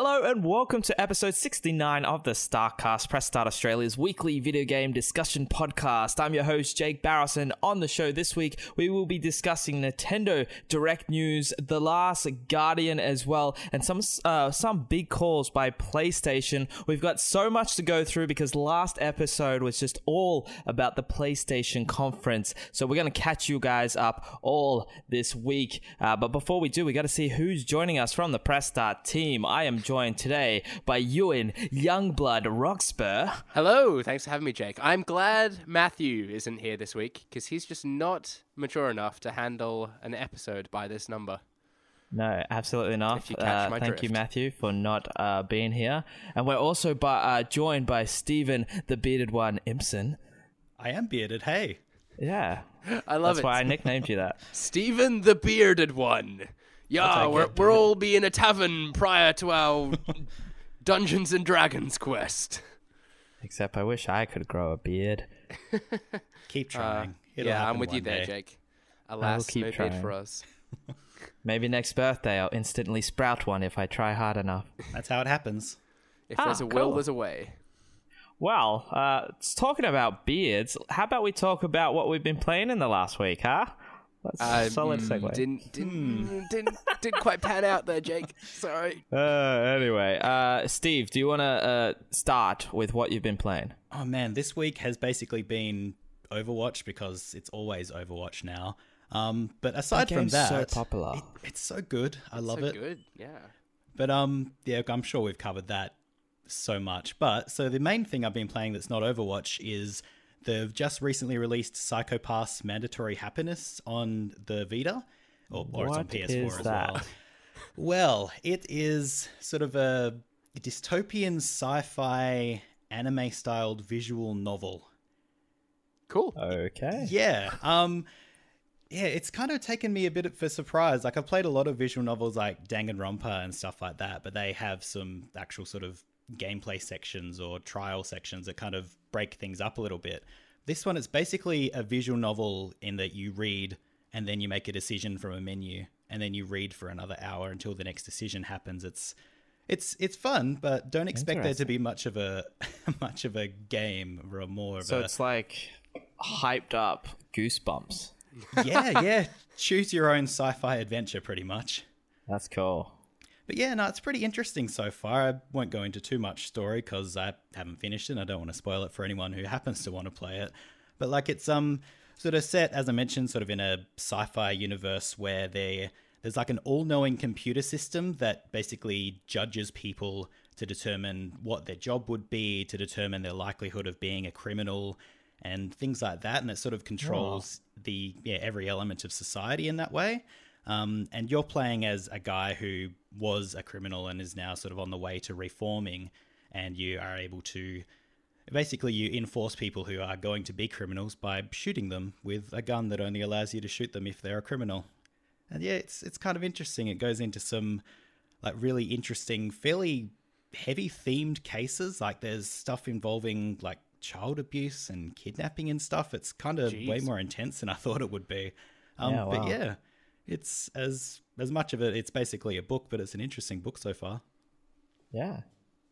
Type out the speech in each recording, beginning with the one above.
Hello and welcome to episode 69 of the Start Cast, Press Start Australia's weekly video game discussion podcast. I'm your host, Jake Barrison. on the show this week, we will be discussing Nintendo Direct News, The Last Guardian as well, and some uh, some big calls by PlayStation. We've got so much to go through because last episode was just all about the PlayStation conference. So we're going to catch you guys up all this week. Uh, but before we do, we got to see who's joining us from the Press Start team. I am joined today by Ewan Youngblood Roxburgh. Hello, thanks for having me, Jake. I'm glad Matthew isn't here this week because he's just not mature enough to handle an episode by this number. No, absolutely not. If you catch Uh, my thank you. Matthew, for not uh, being here. And we're also by, uh, joined by Stephen, the bearded one, Impson. I am bearded. Hey, Yeah, I love that's it. why I nicknamed you that. Stephen the bearded one. Yeah, we're, we're all be in a tavern prior to our Dungeons and Dragons quest. Except I wish I could grow a beard. keep trying. It'll Uh, yeah, I'm with you there, day. Jake. Alas, keep no need trying. for us. Maybe next birthday I'll instantly sprout one if I try hard enough. That's how it happens. If Ah, there's a will, cool. there's a way. Well, uh, s- talking about beards, how about we talk about what we've been playing in the last week, huh? That's a Um, solid segue. Hmm. Didn't didn't didn't didn't quite pan out there, Jake. Sorry. Uh, anyway, uh, Steve, do you want to uh, start with what you've been playing? Oh man, this week has basically been Overwatch because it's always Overwatch now. Um, but aside from game's so that, popular. it- it's so good. I love so it. good. Yeah. But um, yeah, I'm sure we've covered that so much. But so the main thing I've been playing that's not Overwatch is the just recently released Psycho Pass Mandatory Happiness on the Vita, or, or it's on PS4 is as that? well. Well, it is sort of a dystopian sci-fi anime-styled visual novel. Cool. Okay. Yeah. Um yeah, it's kind of taken me a bit for surprise. Like I've played a lot of visual novels like Danganronpa and stuff like that, but they have some actual sort of gameplay sections or trial sections that kind of break things up a little bit. This one is basically a visual novel in that you read and then you make a decision from a menu and then you read for another hour until the next decision happens. It's it's it's fun, but don't expect there to be much of a much of a game or more of So a it's like hyped up goosebumps. yeah, yeah. Choose your own sci-fi adventure, pretty much. That's cool. But yeah, no, it's pretty interesting so far. I won't go into too much story because I haven't finished it. and I don't want to spoil it for anyone who happens to want to play it. But like, it's um sort of set, as I mentioned, sort of in a sci-fi universe where there there's like an all-knowing computer system that basically judges people to determine what their job would be, to determine their likelihood of being a criminal, and things like that. And it sort of controls the yeah every element of society in that way. Um, and you're playing as a guy who was a criminal and is now sort of on the way to reforming, and you are able to basically you enforce people who are going to be criminals by shooting them with a gun that only allows you to shoot them if they're a criminal. And yeah, it's it's kind of interesting. It goes into some like really interesting, fairly heavy themed cases. Like there's stuff involving like child abuse and kidnapping and stuff. It's kind of way more intense than I thought it would be. Um, Yeah, But yeah, it's as as much of it. It's basically a book, but it's an interesting book so far. Yeah.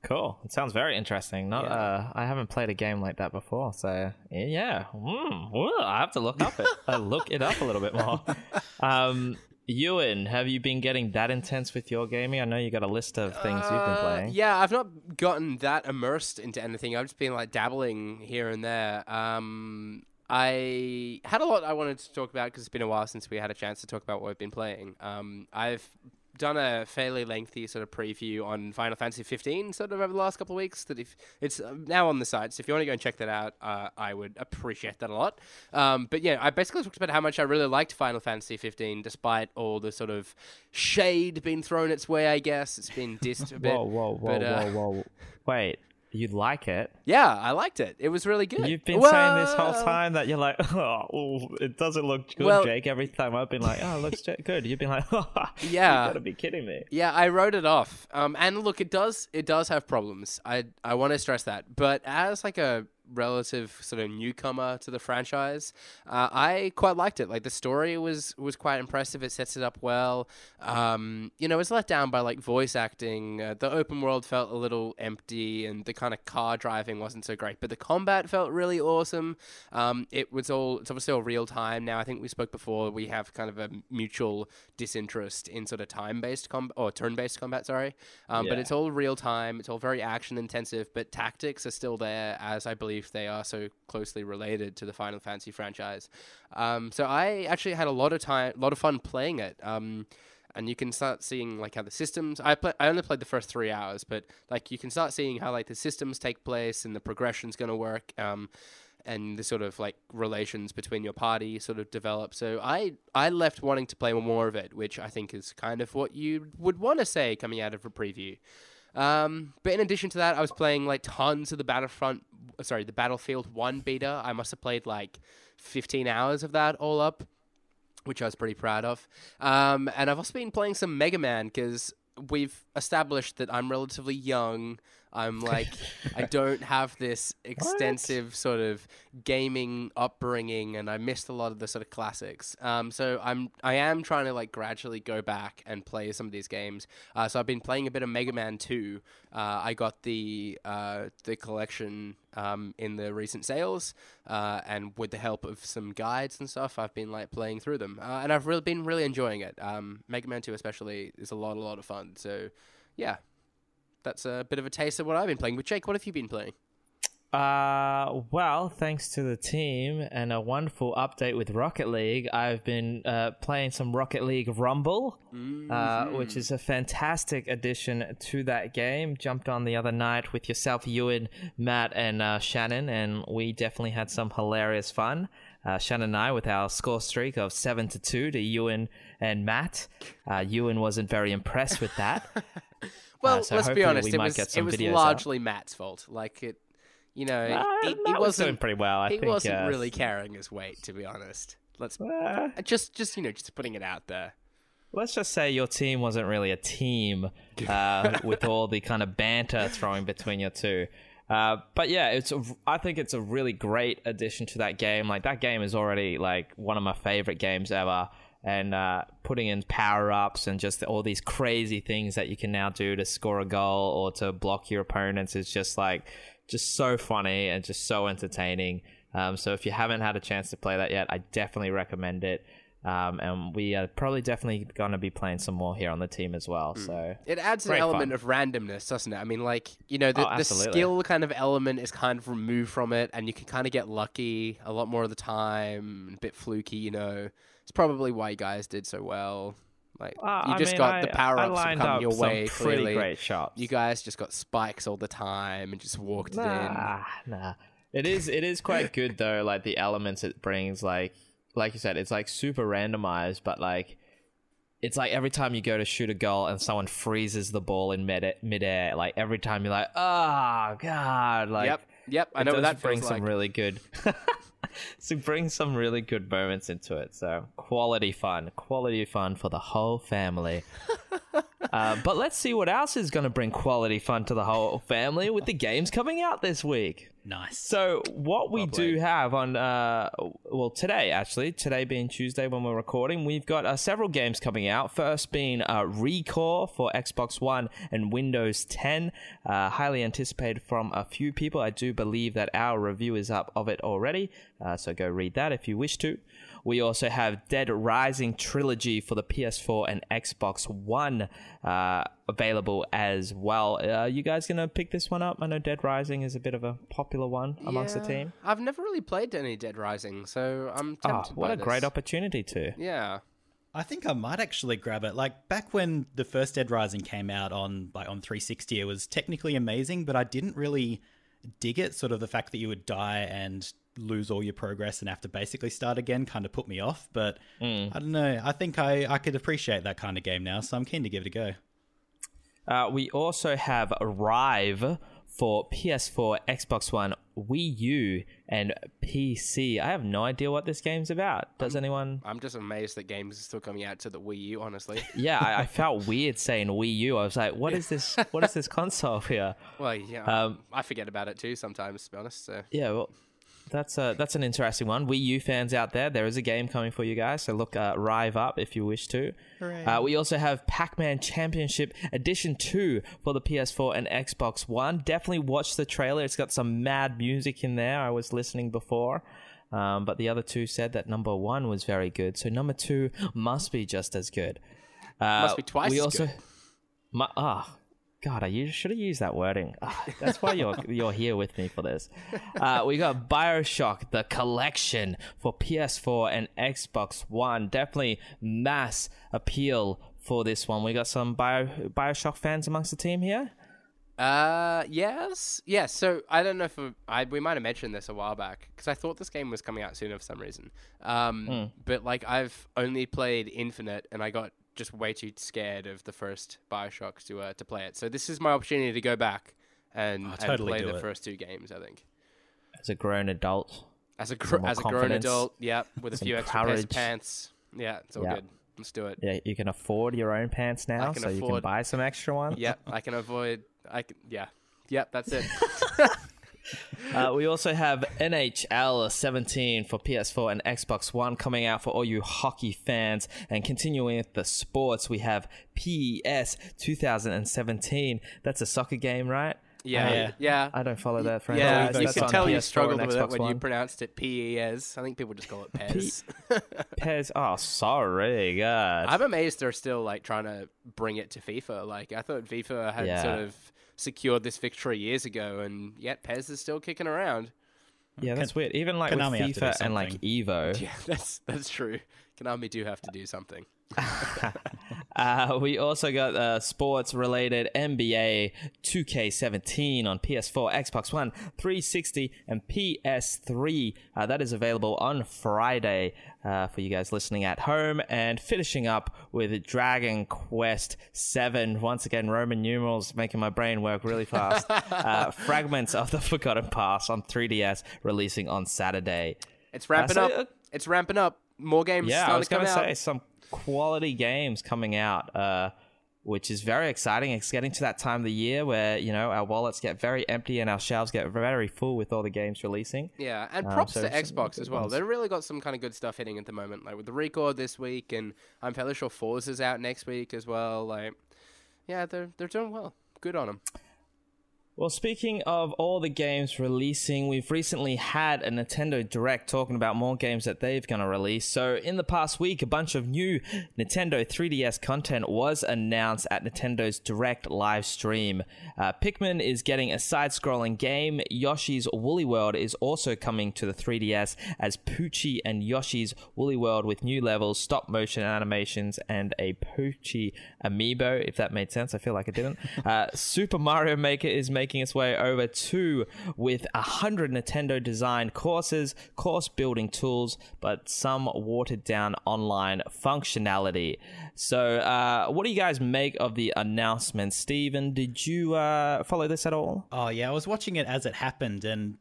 Cool. It sounds very interesting. Not, Yeah. uh, I haven't played a game like that before, so yeah. Mm, ooh, I have to look up it. uh, look it up a little bit more. Um, Ewan, have you been getting that intense with your gaming? I know you got a list of things you've been Uh, playing. Yeah, I've not gotten that immersed into anything. I've just been like dabbling here and there. Um, I had a lot I wanted to talk about because it's been a while since we had a chance to talk about what we've been playing. Um, I've done a fairly lengthy sort of preview on Final Fantasy 15 sort of over the last couple of weeks. That if it's uh, now on the site, so if you want to go and check that out, uh, I would appreciate that a lot. Um, but yeah, I basically talked about how much I really liked Final Fantasy 15, despite all the sort of shade being thrown its way. I guess it's been dissed a bit. Whoa, whoa, whoa, but, uh, whoa, whoa. Wait, you like it? Yeah, I liked it. It was really good. You've been saying this whole time that you're like, oh, it doesn't look good, Well- Jake. Every time I've been like, oh, it looks good. You've been like, Yeah. you gotta be kidding me. Yeah, I wrote it off. Um, and look, it does it does have problems. I I want to stress that. But as like a relative sort of newcomer to the franchise, uh, I quite liked it. Like the story was was quite impressive. It sets it up well. Um, you know, it was let down by like voice acting. Uh, the open world felt a little empty, and the kind of car driving wasn't so great. But the combat felt really awesome. Um, it was all it's obviously all real time now. I think we spoke before. We have kind of a mutual disinterest in sort of time based combat or turn based combat. Sorry, um, but it's all real time. It's all very action intensive, but tactics are still there, as I believe they are so closely related to the Final Fantasy franchise. Um, so I actually had a lot of time, a lot of fun playing it. Um, and you can start seeing like how the systems. I play. I only played the first three hours, but like you can start seeing how like the systems take place and the progression's going to work. Um, and the sort of like relations between your party sort of develop. So I I left wanting to play more of it, which I think is kind of what you would want to say coming out of a preview. Um, but in addition to that, I was playing like tons of the Battlefront, sorry, the Battlefield One beta. I must have played like 15 hours of that all up, which I was pretty proud of. Um, and I've also been playing some Mega Man because we've established that I'm relatively young. I'm like, I don't have this extensive sort of gaming upbringing, and I missed a lot of the sort of classics. Um, so I'm, I am trying to like gradually go back and play some of these games. Uh, so I've been playing a bit of Mega Man 2. Uh, I got the uh, the collection um, in the recent sales, uh, and with the help of some guides and stuff, I've been like playing through them, uh, and I've really been really enjoying it. Um, Mega Man 2 especially is a lot, a lot of fun. So, yeah, that's a bit of a taste of what I've been playing. But Jake, what have you been playing? Uh, well, thanks to the team and a wonderful update with Rocket League, I've been uh, playing some Rocket League Rumble, uh, which is a fantastic addition to that game. Jumped on the other night with yourself, Ewan, Matt, and uh, Shannon, and we definitely had some hilarious fun. Uh, Shannon and I with our score streak of seven to two to Ewan and Matt. Uh, Ewan wasn't very impressed with that. Well, so let's be honest. It was it was videos out. largely Matt's fault. Like it, you know, Uh, he, he Matt was doing wasn't pretty well. I he think wasn't uh, really carrying his weight, to be honest. Let's uh, just just you know just putting it out there. let's just say your team wasn't really a team uh, with all the kind of banter throwing between your two. Uh, but yeah, it's a, I think it's a really great addition to that game. Like that game is already like one of my favorite games ever, and uh, putting in power ups and just all these crazy things that you can now do to score a goal or to block your opponents is just like just so funny and just so entertaining. Um, so if you haven't had a chance to play that yet, I definitely recommend it. Um, and we are probably definitely going to be playing some more here on the team as well. So It adds an element fun. of randomness, doesn't it? I mean, like you know, the, Oh, the skill kind of element is kind of removed from it, and you can kind of get lucky a lot more of the time, a bit fluky. You know, it's probably why you guys did so well. Like Uh, you I just mean, got I- the power ups lined coming up your some way. Pretty Clearly, great shots. you guys just got spikes all the time and just walked it in. Nah, nah. It is it is quite good though. Like the elements it brings, like like you said, it's like super randomized, but like it's like every time you go to shoot a goal and someone freezes the ball in mid midair, like every time you're like, oh god, like yep, yep. I it know what that bring feels some like. really good. so bring some really good moments into it. So quality fun, quality fun for the whole family. uh, but let's see what else is going to bring quality fun to the whole family with the games coming out this week. Nice. So what we Lovely. do have on, uh, well, today actually, today being Tuesday when we're recording, we've got uh, several games coming out. First being uh, ReCore for Xbox One and Windows 10, uh, highly anticipated from a few people. I do believe that our review is up of it already, uh, so go read that if you wish to. We also have Dead Rising Trilogy for the PS4 and Xbox One uh, available as well. Uh, you guys gonna pick this one up? I know Dead Rising is a bit of a popular one amongst the Yeah. team. I've never really played any Dead Rising, so I'm Ah, tempted. what by a great opportunity to. Yeah. I think I might actually grab it. Like back when the first Dead Rising came out on like on 360, it was technically amazing, but I didn't really dig it. Sort of the fact that you would die and lose all your progress and have to basically start again kind of put me off. But I don't know. I think I I could appreciate that kind of game now, so I'm keen to give it a go. Uh, we also have Rive for PS4, Xbox One, Wii U, and PC. I have no idea what this game's about. Does anyone? I'm just amazed that games are still coming out to the Wii U. Honestly. Yeah, I, I felt weird saying Wii U. I was like, what is this? What is this console here? Well, yeah, Um, I forget about it too sometimes. To be honest, so Yeah, well, that's a that's an interesting one. Wii U fans out there, there is a game coming for you guys. So look, uh, Rive up if you wish to. Uh, we also have Pac-Man Championship Edition Two for the PS4 and Xbox One. Definitely watch the trailer. It's got some mad music in there. I was listening before. Um, but the other two said that number one was very good, so number two must be just as good. Uh, Must be twice We as also, good. my, ah, God, I should have used that wording. Ah, that's why you're you're here with me for this. Uh, we got Bioshock, the collection for PS4 and Xbox One. Definitely mass appeal for this one. We got some Bio, Bioshock fans amongst the team here. Uh, yes, yes. So I don't know if we- I we might have mentioned this a while back because I thought this game was coming out sooner for some reason. Um, Hmm. but like I've only played Infinite and I got just way too scared of the first Bioshock to uh, to play it. So this is my opportunity to go back and, Oh, and totally play the it. first two games. I think As a grown adult, as a gr- as a grown adult, yeah, with a few extra pairs of pants. Yeah, it's all Yeah. good. Let's do it. yeah, you can afford your own pants now, can so you can buy some extra ones. Yep, I can avoid. I can. Yeah, yep. That's it. Uh, we also have NHL 17 for PS4 and Xbox One coming out for all you hockey fans. And continuing with the sports, we have PES 2017. That's a soccer game, right? Yeah, Yeah. yeah. I don't follow that franchise. Yeah, you can tell you PS4 struggled with it when you pronounced it P-E-S. I think people just call it Pez. PES. Oh, sorry, God. I'm amazed they're still like trying to bring it to FIFA. Like I thought FIFA had Yeah. sort of secured this victory years ago, and yet Pez is still kicking around. yeah, that's weird. Even like Konami with have to do FIFA and like. Evo. Yeah, that's that's true. Konami do have to do something. Uh, we also got uh, sports related NBA 2K17 on PS4, Xbox One, 360, and PS3. Uh, that is available on Friday uh, for you guys listening at home. And finishing up with Dragon Quest 7. Once again, Roman numerals making my brain work really fast. uh, fragments of the Forgotten Past on 3DS releasing on Saturday. It's ramping so, up. it's ramping up. More games Yeah, I was going to say some quality games coming out, uh, which is very exciting. It's getting to that time of the year where you know our wallets get very empty and our shelves get very full with all the games releasing. Yeah, and Um, props so to Xbox as well. ones. They've really got some kind of good stuff hitting at the moment, like with the ReCore this week, and I'm fairly sure Forza's out next week as well. Like, yeah, they're they're doing well. Good on them. Well, speaking of all the games releasing, we've recently had a Nintendo Direct talking about more games that they've going to release. So, in the past week, a bunch of new Nintendo 3DS content was announced at Nintendo's Direct live stream. Uh, Pikmin is getting a side scrolling game. Yoshi's Woolly World is also coming to the 3DS as Poochy and Yoshi's Woolly World with new levels, stop motion animations, and a Poochy amiibo, if that made sense. I feel like it didn't. Uh, Super Mario Maker is making its way over too with a hundred Nintendo designed courses, course building tools, but some watered down online functionality. So, uh, what do you guys make of the announcement? Steven, did you uh, follow this at all? Oh yeah, I was watching it as it happened, and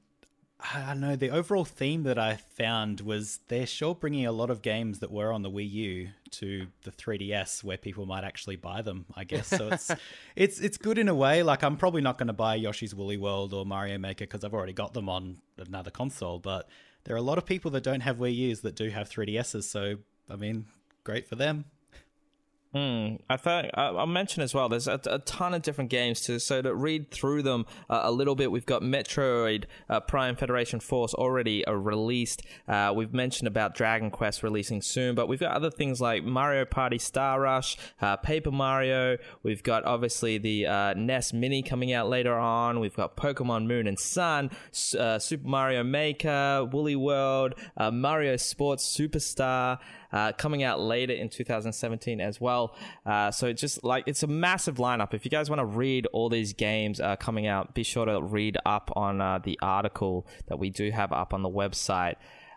I don't know. The overall theme that I found was they're sure bringing a lot of games that were on the Wii U to the 3DS, where people might actually buy them. I guess so. It's it's it's good in a way. Like I'm probably not going to buy Yoshi's Woolly World or Mario Maker because I've already got them on another console. But there are a lot of people that don't have Wii U's that do have 3DSs. So I mean, great for them. Hmm. I thought I'll mention as well. There's a, a ton of different games to so to read through them uh, a little bit. We've got Metroid uh, Prime Federation Force already uh, released. Uh, we've mentioned about Dragon Quest releasing soon, but we've got other things like Mario Party Star Rush, uh, Paper Mario. We've got obviously the uh, NES Mini coming out later on. We've got Pokemon Moon and Sun, Super Mario Maker, Woolly World, Mario Sports Superstar uh, coming out later in 2017 as well. Uh, so it's just like it's a massive lineup. If you guys want to read all these games uh, coming out, be sure to read up on uh, the article that we do have up on the website.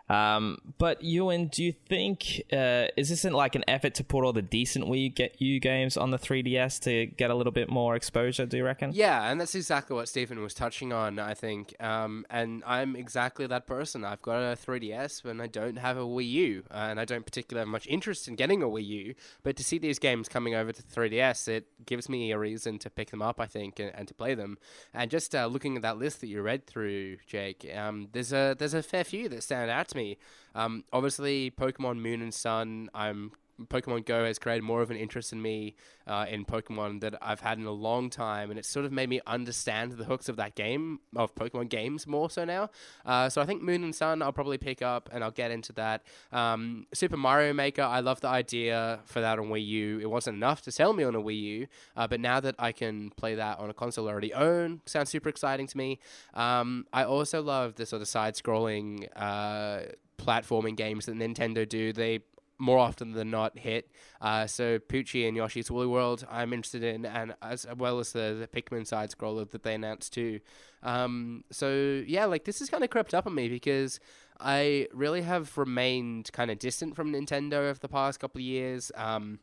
Um, but Ewan, do you think uh, is this like an effort to put all the decent Wii get U games on the 3DS to get a little bit more exposure? Do you reckon? Yeah, and that's exactly what Stephen was touching on. I think, um, and I'm exactly that person. I've got a 3DS, and I don't have a Wii U, uh, and I don't particularly have much interest in getting a Wii U. But to see these games coming over to 3DS, it gives me a reason to pick them up. I think, and, and to play them. And just uh, looking at that list that you read through, Jake, um, there's a there's a fair few that stand out to me me. Um, obviously, Pokemon Moon and Sun, I'm Pokemon Go has created more of an interest in me uh, in Pokemon that I've had in a long time, and it's sort of made me understand the hooks of that game, of Pokemon games more so now. Uh, so I think Moon and Sun I'll probably pick up, and I'll get into that. Um, Super Mario Maker, I love the idea for that on Wii U. It wasn't enough to sell me on a Wii U, uh, but now that I can play that on a console I already own, sounds super exciting to me. Um, I also love the sort of side-scrolling uh, platforming games that Nintendo do. They more often than not hit. Uh, so Poochy and Yoshi's Woolly World, I'm interested in, and as well as the, the Pikmin side scroller that they announced too. Um, so yeah, like this has kind of crept up on me because I really have remained kind of distant from Nintendo over the past couple of years. Um,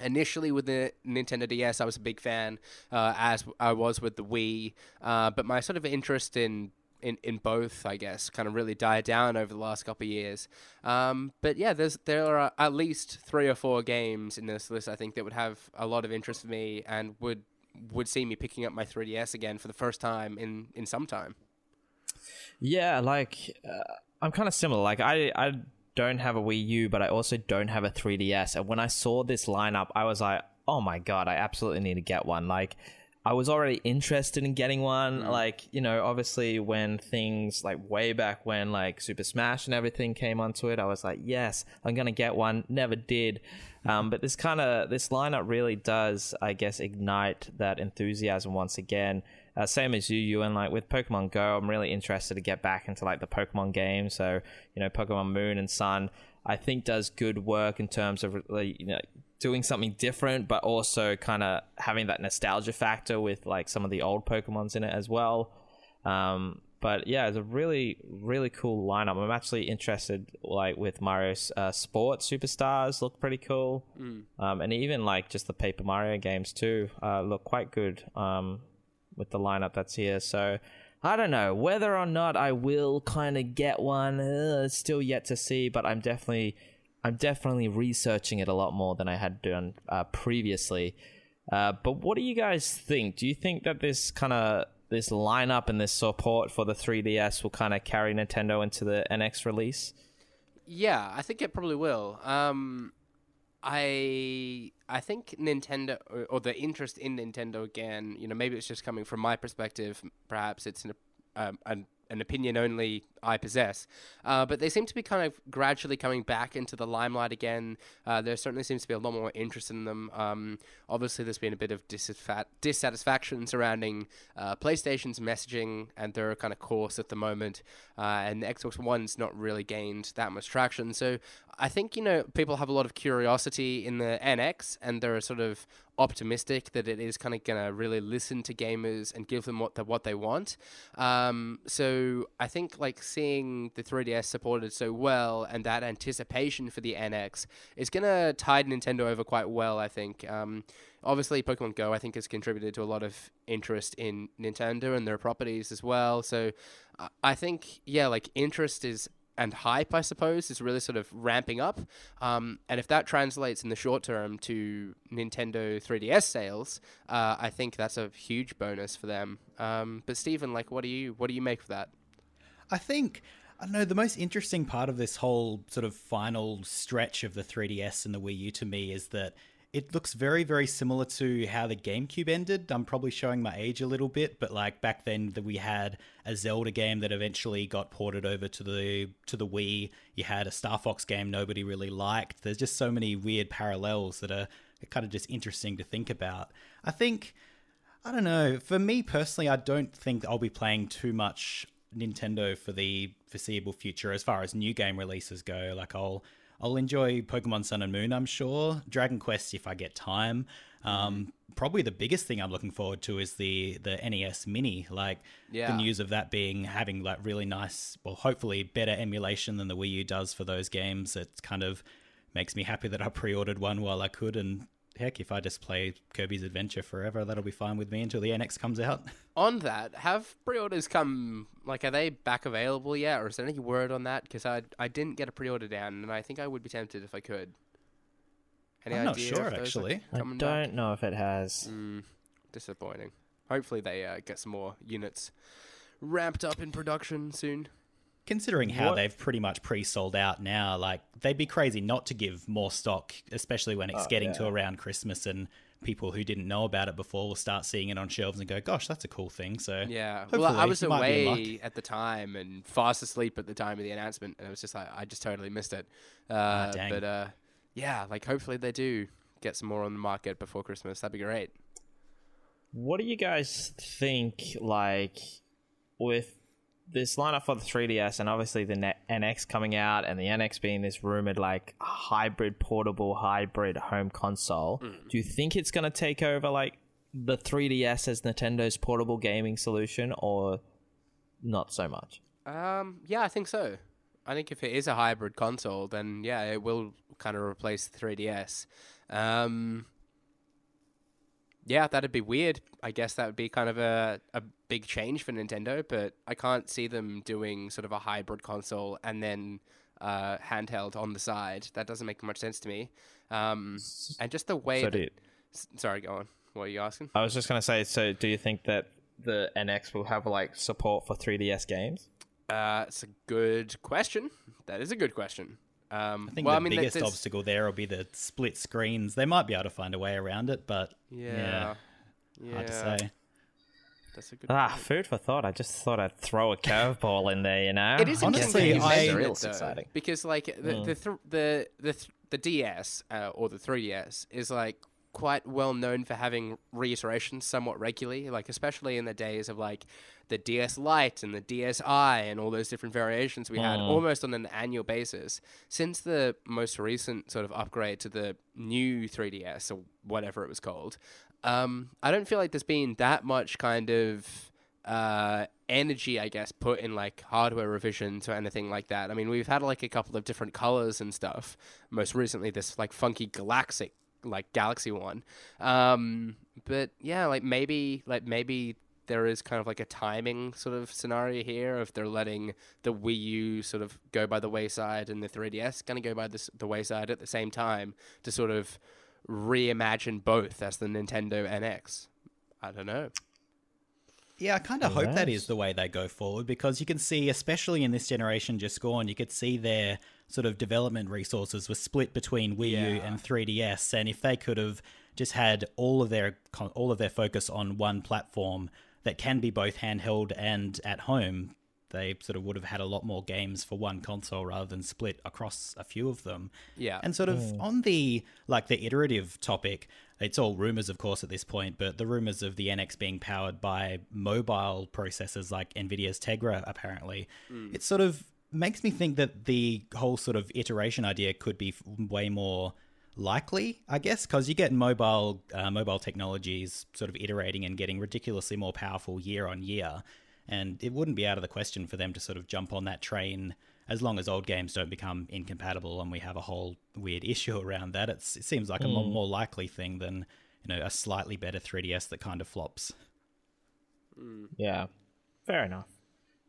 initially with the Nintendo DS, I was a big fan, uh, as I was with the Wii. Uh, but my sort of interest in in, in both, I guess, kind of really died down over the last couple of years. Um, but yeah, there's there are at least three or four games in this list I think that would have a lot of interest for me and would would see me picking up my 3DS again for the first time in in some time. Yeah, like uh, I'm kind of similar. Like I I don't have a Wii U, but I also don't have a 3DS. And when I saw this lineup, I was like, oh my god, I absolutely need to get one. Like I was already interested in getting one. Mm. Like, you know, obviously when things like way back when like Super Smash and everything came onto it, I was like, yes, I'm going to get one. Never did. Um, but this kind of, this lineup really does, I guess, ignite that enthusiasm once again. Uh, same as you, Ewan like with Pokemon Go, I'm really interested to get back into like the Pokemon game. So, you know, Pokemon Moon and Sun, I think does good work in terms of, like you know, doing something different, but also kind of having that nostalgia factor with like some of the old Pokemons in it as well. Um, but yeah, it's a really really cool lineup. I'm actually interested like with Mario's uh, Sports Superstars look pretty cool, mm. um, and even like just the Paper Mario games too uh, look quite good um, with the lineup that's here. So. I don't know whether or not I will kind of get one. Uh, still yet to see, but I'm definitely I'm definitely researching it a lot more than I had done uh, previously. Uh, but what do you guys think? Do you think that this kind of this lineup and this support for the 3DS will kind of carry Nintendo into the NX release? Yeah, I think it probably will. Um, I I think Nintendo or, or, the interest in Nintendo again. You know, maybe it's just coming from my perspective. Perhaps it's an, um, an an opinion only I possess. Uh, but they seem to be kind of gradually coming back into the limelight again. Uh, there certainly seems to be a lot more interest in them. Um, obviously, there's been a bit of dissatisfaction surrounding uh, PlayStation's messaging and their kind of course at the moment. Uh, and the Xbox One's not really gained that much traction. So I think, you know, people have a lot of curiosity in the NX and there are sort of optimistic that it is kind of going to really listen to gamers and give them what the, what they want. Um, so I think like seeing the 3DS supported so well and that anticipation for the NX is going to tide Nintendo over quite well. I think. Um, obviously, Pokemon Go I think has contributed to a lot of interest in Nintendo and their properties as well. So I think yeah, like interest is and hype, I suppose, is really sort of ramping up. Um, and if that translates in the short term to Nintendo 3DS sales, uh, I think that's a huge bonus for them. Um, but Stephen, like, what do you what do you make of that? I think I don't know. The most interesting part of this whole sort of final stretch of the 3DS and the Wii U to me is that it looks very, very similar to how the GameCube ended. I'm probably showing my age a little bit, but like back then, we had a Zelda game that eventually got ported over to the to the Wii. You had a Star Fox game nobody really liked. There's just so many weird parallels that are kind of just interesting to think about. I think, I don't know. For me personally, I don't think I'll be playing too much Nintendo for the foreseeable future as far as new game releases go. Like I'll I'll enjoy Pokemon Sun and Moon, I'm sure. Dragon Quest if I get time. Um, probably the biggest thing I'm looking forward to is the the NES Mini. Like Yeah. the news of that being having like really nice, well, hopefully better emulation than the Wii U does for those games. It kind of makes me happy that I pre-ordered one while I could. And heck, if I just play Kirby's Adventure forever, that'll be fine with me until the NX comes out. On that, have pre-orders come? Like, are they back available yet, or is there any word on that? Because I I didn't get a pre-order down, and I think I would be tempted if I could. Any I'm not sure if those are actually. I don't back? know if it has. Mm, disappointing. Hopefully, they uh, get some more units ramped up in production soon. Considering how What- they've pretty much pre-sold out now, like they'd be crazy not to give more stock, especially when it's Oh, getting to around Christmas and people who didn't know about it before will start seeing it on shelves and go, "Gosh, that's a cool thing." So Yeah. Well, I was you might be in away at the time and fast asleep at the time of the announcement, and it was just like I just totally missed it. Uh, dang. But uh, yeah, like hopefully they do get some more on the market before Christmas. That'd be great. What do you guys think, like, with this lineup for the 3DS and obviously the Ne- NX coming out and the NX being this rumored, like, hybrid portable, hybrid home console? Do you think it's going to take over, like, the 3DS as Nintendo's portable gaming solution or not so much? Um, yeah, I think so. I think if it is a hybrid console, then yeah, it will kind of replace the 3DS. Um, yeah, that'd be weird. I guess that would be kind of a, a big change for Nintendo, but I can't see them doing sort of a hybrid console and then uh, handheld on the side. That doesn't make much sense to me. Um, and just the way. So that- you- sorry, go on. What are you asking? I was just going to say, so do you think that the NX will have, like, support for 3DS games? Uh, it's a good question. That is a good question. Um, I think well, the I mean, biggest there's- obstacle there will be the split screens. They might be able to find a way around it, but Yeah. yeah, hard to say. That's a good. Ah, point. food for thought. I just thought I'd throw a curveball in there, you know? It is Honestly, interesting I- mention It's exciting. because like the the th- the the th- the DS uh, or the 3DS is like quite well known for having reiterations somewhat regularly, like especially in the days of like the DS Lite and the DSi and all those different variations we had almost on an annual basis. Since the most recent sort of upgrade to the new 3DS or whatever it was called, um, I don't feel like there's been that much kind of uh, energy, I guess, put in like hardware revisions or anything like that. I mean, we've had like a couple of different colors and stuff. Most recently, this like funky galactic like galaxy one. Um, but yeah, like maybe like maybe there is kind of like a timing sort of scenario here if they're letting the Wii U sort of go by the wayside and the 3DS kind of go by this, the wayside at the same time to sort of reimagine both as the Nintendo NX. I don't know. Yeah, I kind of hope that is the way they go forward because you can see, especially in this generation just gone, you could see their sort of development resources were split between Wii U and 3DS, and if they could have just had all of their all of their focus on one platform that can be both handheld and at home, they sort of would have had a lot more games for one console rather than split across a few of them. Yeah. And sort of on the like the iterative topic, it's all rumors of course at this point, but the rumors of the NX being powered by mobile processors like Nvidia's Tegra apparently, it sort of makes me think that the whole sort of iteration idea could be way more likely, I guess, because you get mobile uh, mobile technologies sort of iterating and getting ridiculously more powerful year on year, and it wouldn't be out of the question for them to sort of jump on that train as long as old games don't become incompatible and we have a whole weird issue around that. It's, it seems like a more, more likely thing than you know a slightly better 3DS that kind of flops. Yeah, fair enough.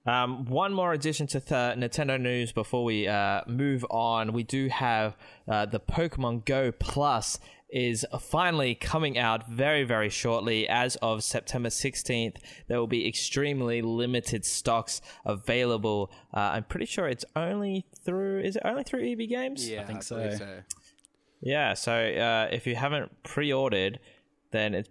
Um, one more addition to th- Nintendo news before we uh, move on. We do have uh, the Pokemon Go Plus is finally coming out very, very shortly. As of September 16th, there will be extremely limited stocks available. Uh, I'm pretty sure it's only through. Is it only through EB Games? Yeah, I think believe so. Yeah. So uh, if you haven't pre-ordered, then it's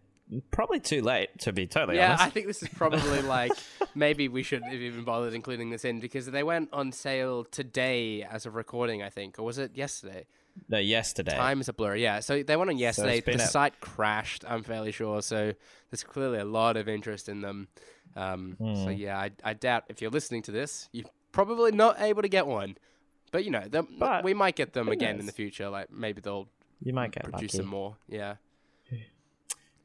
probably too late. To be totally Yeah, honest. I think this is probably like maybe we shouldn't have even bothered including this in because they went on sale today as of recording, I think, or was it yesterday? No, yesterday. Time is a blur. Yeah, so they went on yesterday. been the a- site crashed. I'm fairly sure. So there's clearly a lot of interest in them. Um, So Hmm. yeah, I, I doubt if you're listening to this, you're probably not able to get one. But you know, But we might get them again in the future. Like maybe they'll You might get produce lucky. some more. Yeah.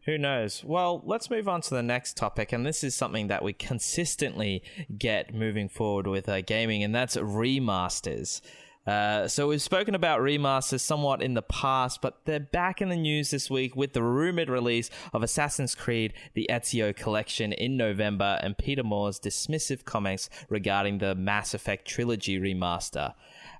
Who knows? Well, let's move on to the next topic, and this is something that we consistently get moving forward with uh, gaming, and that's remasters. Uh, so we've spoken about remasters somewhat in the past, but they're back in the news this week with the rumored release of Assassin's Creed: The Ezio Collection in November, and Peter Moore's dismissive comments regarding the Mass Effect trilogy remaster.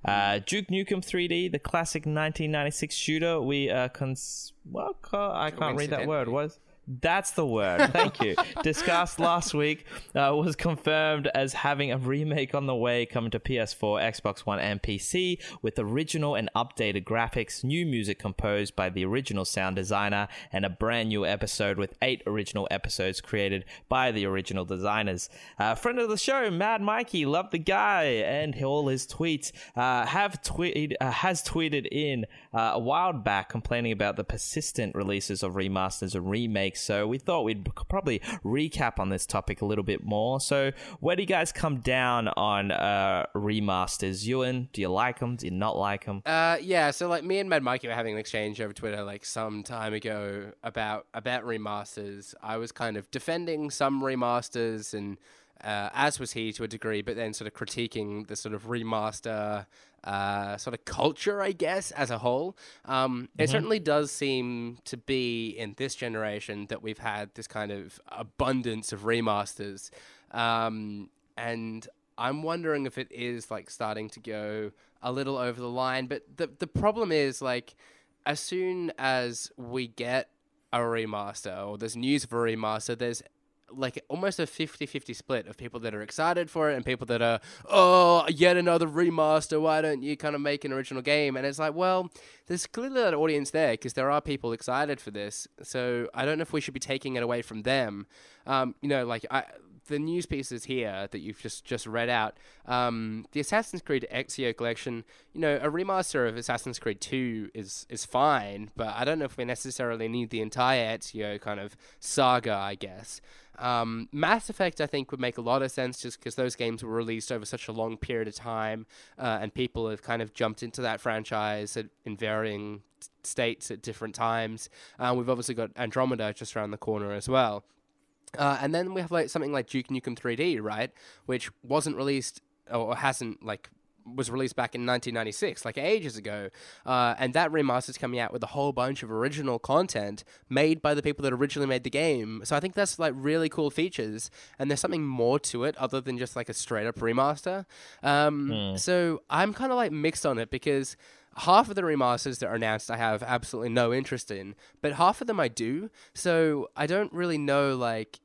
Uh, Duke Nukem 3D, the classic 1996 shooter, we uh, cons- well, I can't read that word. Was that's the word. Thank you. Discussed last week uh, was confirmed as having a remake on the way coming to PS4, Xbox One, and PC with original and updated graphics, new music composed by the original sound designer, and a brand new episode with eight original episodes created by the original designers. Uh, friend of the show, Mad Mikey, love the guy and all his tweets. Uh, have tweeted uh, has tweeted in uh, a while back complaining about the persistent releases of remasters and remakes so we thought we'd probably recap on this topic a little bit more. So, where do you guys come down on uh, remasters? Ewan, do you like them? Do you not like them? Uh, yeah. So, like, me and Mad Mikey were having an exchange over Twitter like some time ago about about remasters. I was kind of defending some remasters and. Uh, as was he to a degree, but then sort of critiquing the sort of remaster uh, sort of culture, I guess, as a whole. Um, mm-hmm. It certainly does seem to be in this generation that we've had this kind of abundance of remasters. Um, and I'm wondering if it is like starting to go a little over the line. But the, the problem is, like, as soon as we get a remaster or there's news of a remaster, there's like almost a 50-50 split of people that are excited for it and people that are oh yet another remaster. Why don't you kind of make an original game? And it's like well there's clearly that audience there because there are people excited for this. So i don't know if we should be taking it away from them. Um, you know like i the news pieces here that you've just just read out, um, the Assassin's Creed Ezio collection, you know, a remaster of Assassin's Creed 2 is is fine, but I don't know if we necessarily need the entire Ezio kind of saga, I guess. Um, Mass Effect, I think, would make a lot of sense just because those games were released over such a long period of time, uh, and people have kind of jumped into that franchise at, in varying states at different times. Uh, we've obviously got Andromeda just around the corner as well. Uh, and then we have like something like Duke Nukem 3D, right, which wasn't released or hasn't like was released back in 1996, like ages ago, uh, and that remaster is coming out with a whole bunch of original content made by the people that originally made the game. So I think that's like really cool features, and there's something more to it other than just like a straight up remaster. Um, mm. So I'm kind of like mixed on it because half of the remasters that are announced I have absolutely no interest in, but half of them I do. So I don't really know like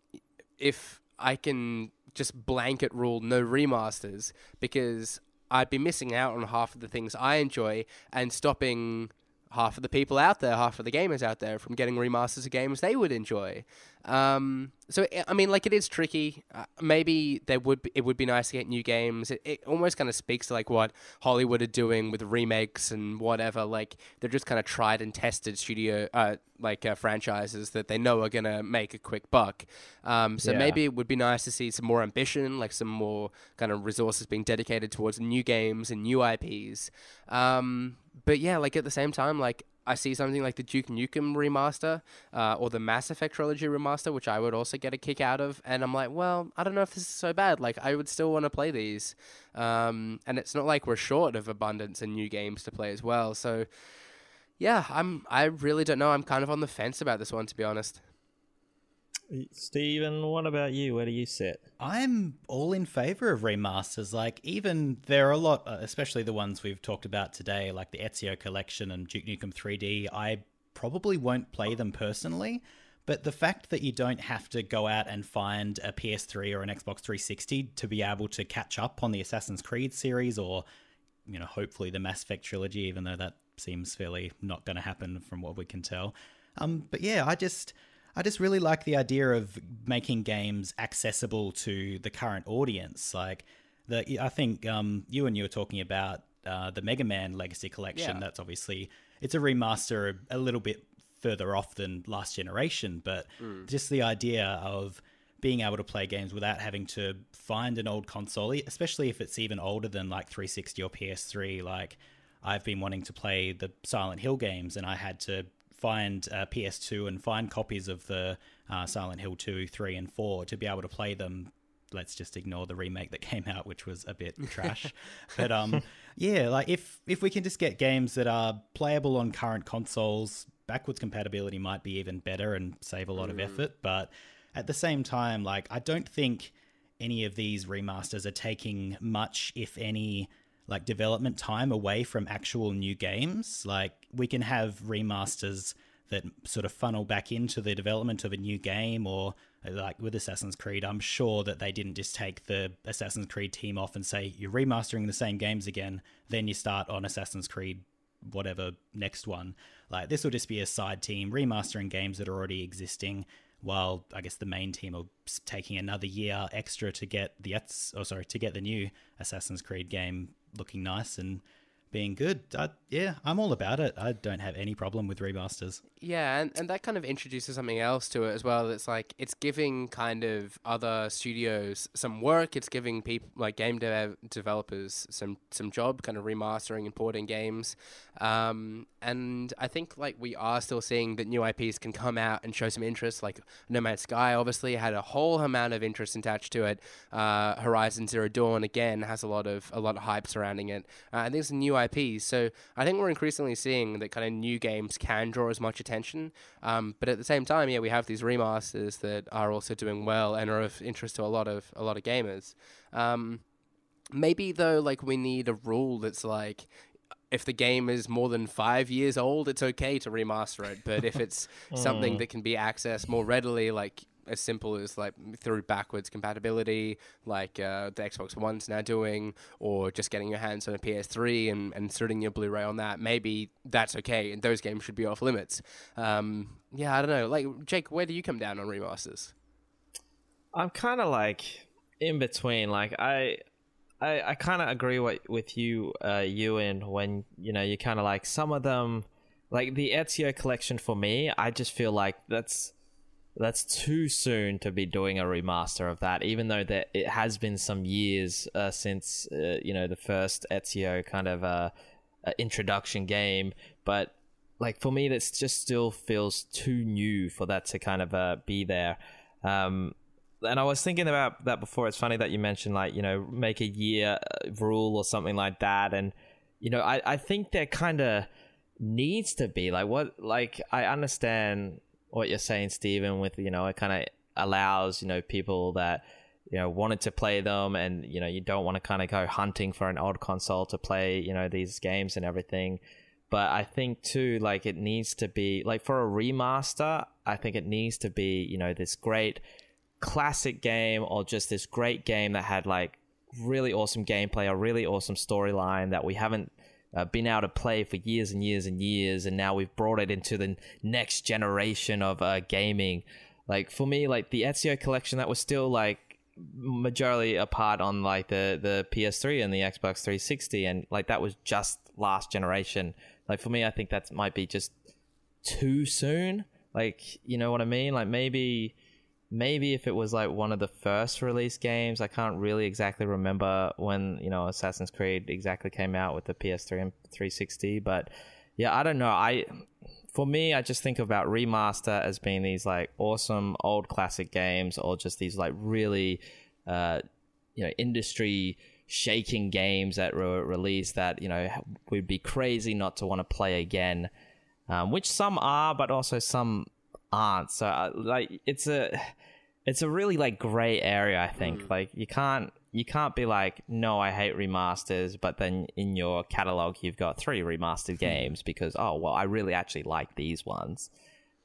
if I can just blanket rule no remasters because I'd be missing out on half of the things I enjoy and stopping half of the people out there, half of the gamers out there from getting remasters of games they would enjoy. Um, so I mean, like it is tricky. Uh, maybe there would be, it would be nice to get new games. It, it almost kind of speaks to like what Hollywood are doing with remakes and whatever. Like they're just kind of tried and tested studio uh, like uh, franchises that they know are gonna make a quick buck. Um, so yeah. maybe it would be nice to see some more ambition, like some more kind of resources being dedicated towards new games and new IPs. Um, but yeah, like at the same time, like I see something like the Duke Nukem remaster uh, or the Mass Effect trilogy remaster, which I would also get a kick out of, and I'm like, well, I don't know if this is so bad. Like, I would still want to play these, um, and it's not like we're short of abundance and new games to play as well. So, yeah, I'm. I really don't know. I'm kind of on the fence about this one, to be honest. Stephen, what about you? Where do you sit? I'm all in favor of remasters. Like, even there are a lot, uh, especially the ones we've talked about today, like the Ezio Collection and Duke Nukem 3D. I probably won't play them personally, but the fact that you don't have to go out and find a PS3 or an Xbox 360 to be able to catch up on the Assassin's Creed series or, you know, hopefully the Mass Effect trilogy, even though that seems fairly not going to happen from what we can tell. Um, but yeah, I just I just really like the idea of making games accessible to the current audience. Like the, I think um, Ewan you were talking about uh, the Mega Man Legacy Collection. Yeah. That's obviously it's a remaster a, little bit further off than last generation, but mm. just the idea of being able to play games without having to find an old console, especially if it's even older than like 360 or PS3. Like I've been wanting to play the Silent Hill games, and I had to find uh, PS2 and find copies of the uh, Silent Hill 2, 3, and 4 to be able to play them. Let's just ignore the remake that came out, which was a bit trash. but um, yeah, like if if we can just get games that are playable on current consoles, backwards compatibility might be even better and save a lot mm. of effort. But at the same time, like I don't think any of these remasters are taking much, if any, like development time away from actual new games. Like we can have remasters that sort of funnel back into the development of a new game or like with Assassin's Creed, I'm sure that they didn't just take the Assassin's Creed team off and say you're remastering the same games again, then you start on Assassin's Creed whatever next one. Like this will just be a side team remastering games that are already existing while I guess the main team are taking another year extra to get the oh sorry to get the new Assassin's Creed game looking nice and being good. I, yeah, I'm all about it. I don't have any problem with remasters. Yeah, and, and that kind of introduces something else to it as well. It's like it's giving kind of other studios some work. It's giving people like game dev- developers some some job, kind of remastering and porting games. Um, and I think like we are still seeing that new IPs can come out and show some interest. Like No Man's Sky obviously had a whole amount of interest attached to it. Uh, Horizon Zero Dawn again has a lot of a lot of hype surrounding it. Uh, and there's new IPs, so I think we're increasingly seeing that kind of new games can draw as much attention. Um, but at the same time, yeah, we have these remasters that are also doing well and are of interest to a lot of a lot of gamers. Um, maybe though, like we need a rule that's like if the game is more than five years old, it's okay to remaster it. But if it's something hmm. that can be accessed more readily, like as simple as like through backwards compatibility, like uh, the Xbox One's now doing, or just getting your hands on a PS3 and, and inserting your Blu-ray on that, maybe that's okay, and those games should be off limits. Um, yeah, I don't know. Like Jake, where do you come down on remasters? I'm kind of like in between. Like I I, I kind of agree with, with you, uh, Ewan, when, you know, you kind of like some of them, like the Ezio collection for me, I just feel like that's that's too soon to be doing a remaster of that, even though that it has been some years uh, since, uh, you know, the first Ezio kind of uh, uh introduction game. But like for me, that just still feels too new for that to kind of uh, be there. Um, and I was thinking about that before. It's funny that you mentioned like you know make a year uh, rule or something like that, and you know I I think there kind of needs to be like what like I understand what you're saying, Stephen. With you know it kind of allows you know people that you know wanted to play them and you know you don't want to kind of go hunting for an old console to play you know these games and everything but i think too like it needs to be like for a remaster i think it needs to be you know this great classic game or just this great game that had like really awesome gameplay, a really awesome storyline that we haven't uh, been able to play for years and years and years, and now we've brought it into the next generation of uh, gaming. Like for me, like the Ezio collection, that was still like majority apart on like the the PS3 and the Xbox 360, and like that was just last generation. Like for me, I think that might be just too soon. Like you know what I mean? Like maybe maybe if it was like one of the first release games, I can't really exactly remember when you know Assassin's Creed exactly came out with the PS3 and 360. But yeah, I don't know. I for me, I just think about remaster as being these like awesome old classic games, or just these like really, uh, you know, industry shaking games that were released that you know would be crazy not to want to play again. Um, which some are, but also some aren't. So uh, like it's a it's a really like gray area. I think mm. like you can't you can't be like no I hate remasters, but then in your catalog you've got three remastered hmm. games because oh well I really actually like these ones.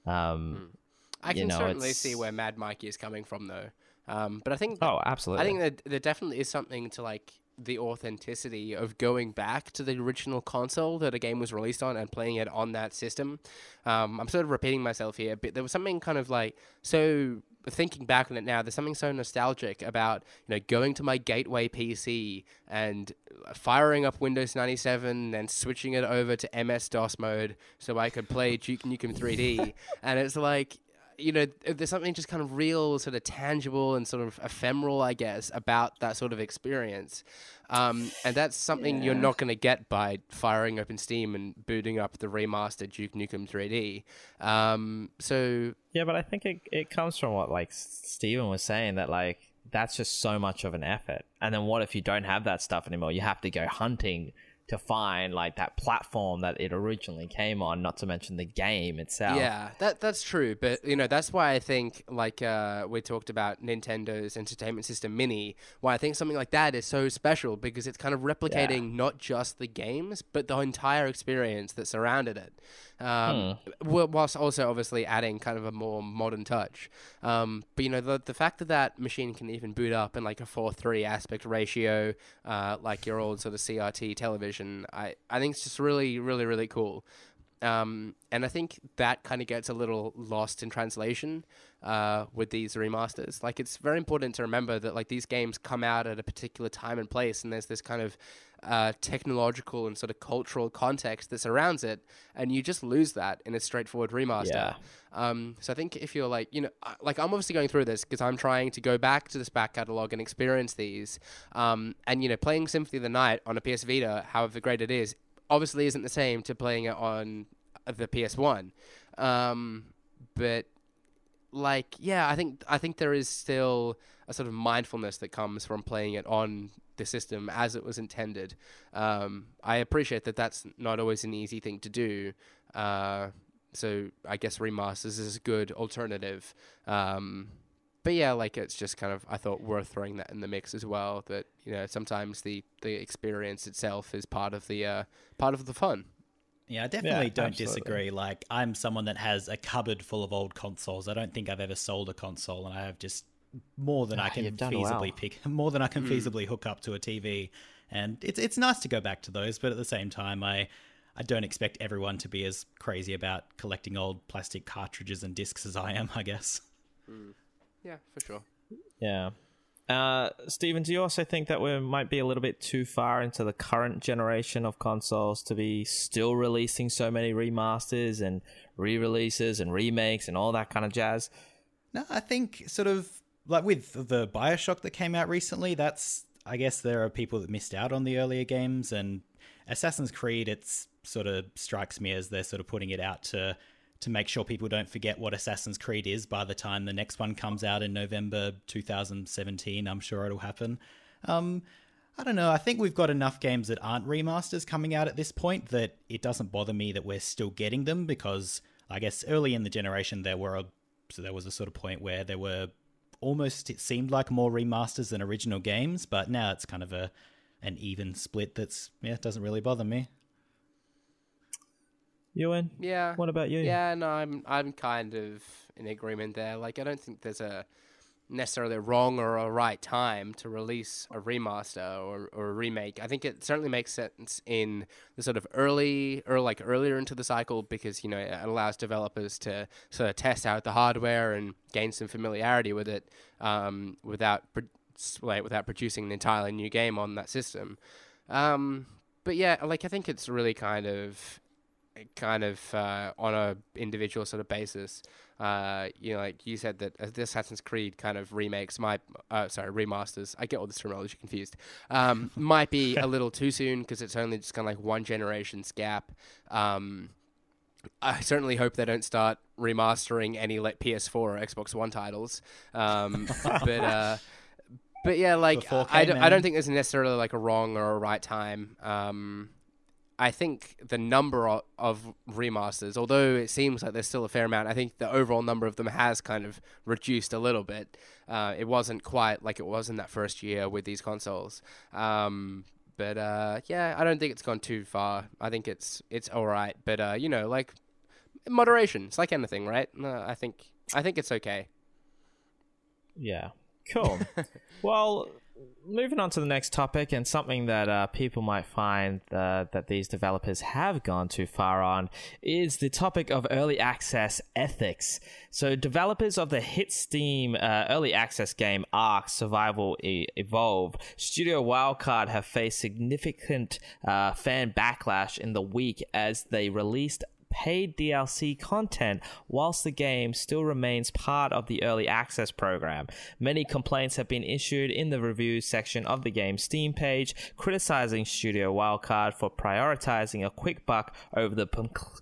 Um, mm. I can know, certainly see where Mad Mikey is coming from though. Um, but I think oh absolutely I think that there definitely is something to like the authenticity of going back to the original console that a game was released on and playing it on that system. Um, I'm sort of repeating myself here, but there was something kind of like so thinking back on it now, there's something so nostalgic about you know going to my gateway PC and firing up Windows 97 and switching it over to MS DOS mode so I could play Duke Nukem 3D, and it's like you know, there's something just kind of real, sort of tangible and sort of ephemeral, I guess, about that sort of experience. Um, and that's something yeah. you're not going to get by firing open Steam and booting up the remastered Duke Nukem 3D. Um, so yeah, but I think it it comes from what like Steven was saying that like that's just so much of an effort. And then what if you don't have that stuff anymore? You have to go hunting to find like that platform that it originally came on, not to mention the game itself. Yeah, that that's true. But you know, that's why I think like uh, we talked about Nintendo's Entertainment System Mini. Why I think something like that is so special because it's kind of replicating yeah. not just the games, but the entire experience that surrounded it um, hmm. whilst also obviously adding kind of a more modern touch. Um, but you know, the the fact that that machine can even boot up in like a four three aspect ratio, uh, like your old sort of CRT television, I I think it's just really really really cool. Um, and I think that kind of gets a little lost in translation uh, with these remasters. Like, it's very important to remember that like these games come out at a particular time and place, and there's this kind of uh, technological and sort of cultural context that surrounds it, and you just lose that in a straightforward remaster. Yeah. Um, so I think if you're like, you know, like I'm obviously going through this because I'm trying to go back to this back catalog and experience these, um, and you know, playing Symphony of the Night on a PS Vita, however great it is, obviously isn't the same to playing it on the PS1. Um, but like, yeah, I think I think there is still a sort of mindfulness that comes from playing it on the system as it was intended. Um, I appreciate that that's not always an easy thing to do. Uh, so I guess remasters is a good alternative. Um, but yeah, like it's just kind of I thought worth throwing that in the mix as well. That you know sometimes the the experience itself is part of the uh, part of the fun. Yeah, I definitely yeah, don't absolutely. disagree. Like I'm someone that has a cupboard full of old consoles. I don't think I've ever sold a console, and I have just more than oh, I can feasibly well. pick, more than I can mm. feasibly hook up to a TV. And it's it's nice to go back to those, but at the same time, I I don't expect everyone to be as crazy about collecting old plastic cartridges and discs as I am. I guess. Mm. Yeah, for sure. Yeah. Uh, Stephen, do you also think that we might be a little bit too far into the current generation of consoles to be still releasing so many remasters and re-releases and remakes and all that kind of jazz? No, I think sort of like with the Bioshock that came out recently, that's I guess there are people that missed out on the earlier games, and Assassin's Creed, it's sort of strikes me as they're sort of putting it out to to make sure people don't forget what Assassin's Creed is by the time the next one comes out in November 2017. I'm sure it'll happen. Um, I don't know. I think we've got enough games that aren't remasters coming out at this point that it doesn't bother me that we're still getting them because I guess early in the generation there were a so there was a sort of point where there were almost it seemed like more remasters than original games, but now it's kind of a an even split. That's yeah, it doesn't really bother me. Ewan, yeah. What about you? Yeah, no, I'm I'm kind of in agreement there. Like, I don't think there's a necessarily a wrong or a right time to release a remaster or, or a remake. I think it certainly makes sense in the sort of early or like earlier into the cycle because you know it allows developers to sort of test out the hardware and gain some familiarity with it um, without like, without producing an entirely new game on that system. Um, but yeah, like I think it's really kind of kind of uh, on a individual sort of basis. Uh, you know, like you said that the Assassin's Creed kind of remakes my uh, sorry, remasters. I get all this terminology confused. Um, might be a little too soon because it's only just kind of like one generation's gap. Um, I certainly hope they don't start remastering any like PS4 or Xbox One titles. Um, but uh, but yeah, like I don't, I don't think there's necessarily like a wrong or a right time. I think the number of, of, remasters, although it seems like there's still a fair amount, I think the overall number of them has kind of reduced a little bit. Uh, it wasn't quite like it was in that first year with these consoles. Um, but uh, yeah, I don't think it's gone too far. I think it's it's all right. But uh, you know, like moderation. It's like anything, right? I think I think it's okay. Yeah. Cool. well, moving on to the next topic, and something that uh, people might find uh, that these developers have gone too far on is the topic of early access ethics. So, developers of the hit Steam uh, early access game Ark Survival e- Evolve, Studio Wildcard have faced significant uh, fan backlash in the week as they released paid DLC content whilst the game still remains part of the early access program. Many complaints have been issued in the reviews section of the game's Steam page, criticizing Studio Wildcard for prioritizing a quick buck over the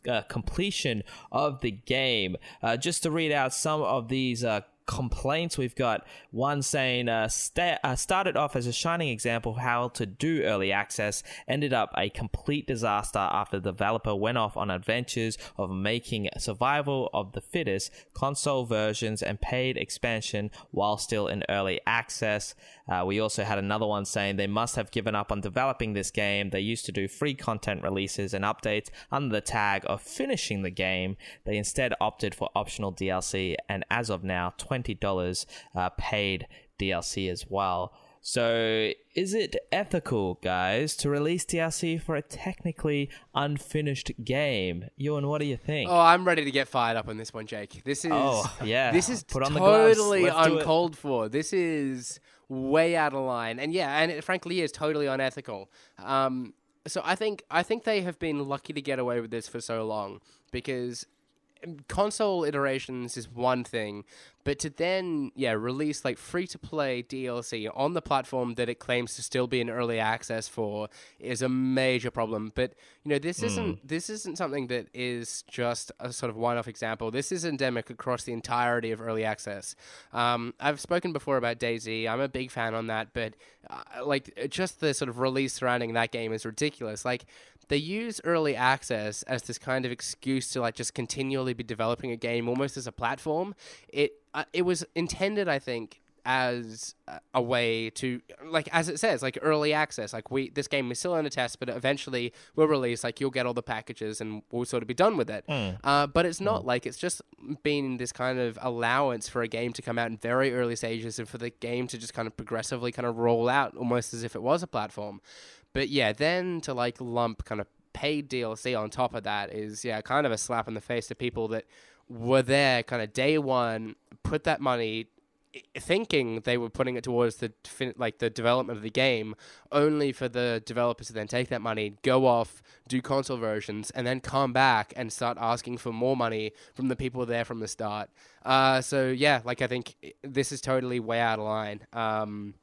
uh, completion of the game. Uh, just to read out some of these uh, complaints. We've got one saying uh, sta- uh, started off as a shining example of how to do early access, ended up a complete disaster after the developer went off on adventures of making survival of the fittest console versions and paid expansion while still in early access. Uh, we also had another one saying they must have given up on developing this game. They used to do free content releases and updates under the tag of finishing the game. They instead opted for optional DLC and as of now, 20 $20 uh, paid DLC as well. So, is it ethical, guys, to release DLC for a technically unfinished game? Ewan, what do you think? Oh, I'm ready to get fired up on this one, Jake. This is oh, yeah. This is totally uncalled for. This is way out of line, and yeah, and it frankly is totally unethical. Um, so I think I think they have been lucky to get away with this for so long because console iterations is one thing, but to then yeah release like free to play DLC on the platform that it claims to still be in early access for is a major problem. But you know this mm. isn't this isn't something that is just a sort of one off example. This is endemic across the entirety of early access. Um, I've spoken before about DayZ. I'm a big fan on that, but uh, like just the sort of release surrounding that game is ridiculous. Like they use early access as this kind of excuse to like just continually be developing a game almost as a platform. It uh, it was intended, I think, as a way to like as it says like early access like we this game is still in a test but eventually we'll release like you'll get all the packages and we'll sort of be done with it mm. uh, but it's not mm. like it's just been this kind of allowance for a game to come out in very early stages and for the game to just kind of progressively kind of roll out almost as if it was a platform but yeah, then to like lump kind of paid DLC on top of that is yeah, kind of a slap in the face to people that were there kind of day one, put that money thinking they were putting it towards the like the development of the game only for the developers to then take that money go off do console versions and then come back and start asking for more money from the people there from the start. Uh, so yeah like i think this is totally way out of line. Um,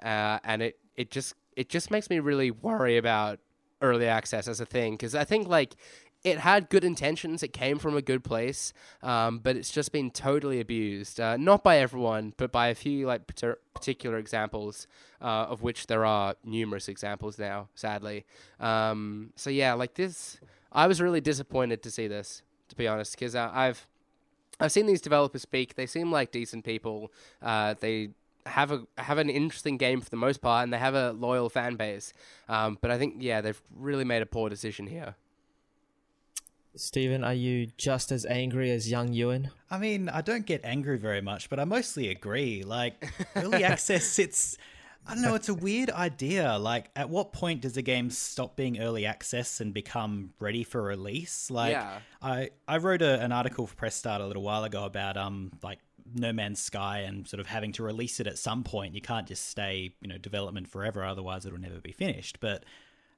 uh, and it it just it just makes me really worry about early access as a thing because I think like it had good intentions. It came from a good place, um, but it's just been totally abused. Uh, not by everyone, but by a few like particular examples, uh, of which there are numerous examples now, sadly. Um, so yeah, like this, I was really disappointed to see this, to be honest, because uh, I've I've seen these developers speak. They seem like decent people. Uh, they have a have an interesting game for the most part, and they have a loyal fan base. Um, but I think yeah, they've really made a poor decision here. Stephen, are you just as angry as young Ewan? I mean, I don't get angry very much, but I mostly agree. Like early access sits. I don't know. It's a weird idea. Like, at what point does a game stop being early access and become ready for release? Like, yeah. I I wrote a, an article for Press Start a little while ago about um like no Man's Sky and sort of having to release it at some point. You can't just stay, you know, development forever, otherwise it'll never be finished. But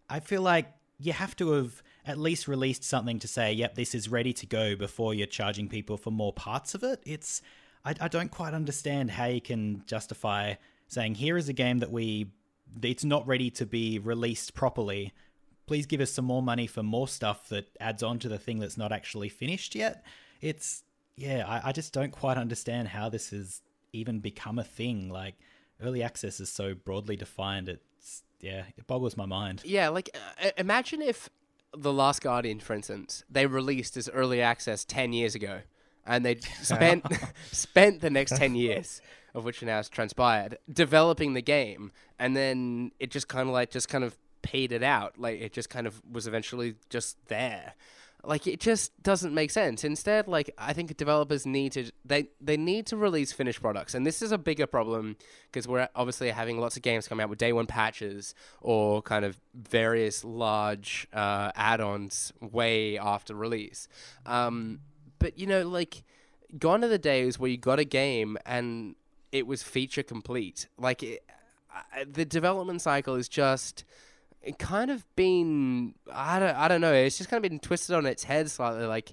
I feel like you have to have at least released something to say, yep, this is ready to go before you're charging people for more parts of it. It's I, I don't quite understand how you can justify saying here is a game that we it's not ready to be released properly. Please give us some more money for more stuff that adds on to the thing that's not actually finished yet. It's yeah, I, I just don't quite understand how this has even become a thing. Like early access is so broadly defined. It's yeah, it boggles my mind. Yeah, like uh, imagine if the Last Guardian, for instance, they released as early access ten years ago, and they spent spent the next ten years, of which now has transpired, developing the game, and then it just kind of like just kind of paid it out. Like it just kind of was eventually just there. Like it just doesn't make sense. Instead, like I think developers need to they they need to release finished products, and this is a bigger problem because we're obviously having lots of games come out with day one patches or kind of various large uh, add-ons way after release. Um, but you know, like gone are the days where you got a game and it was feature complete. Like it, the development cycle is just kind of been I don't I don't know. It's just kind of been twisted on its head slightly. Like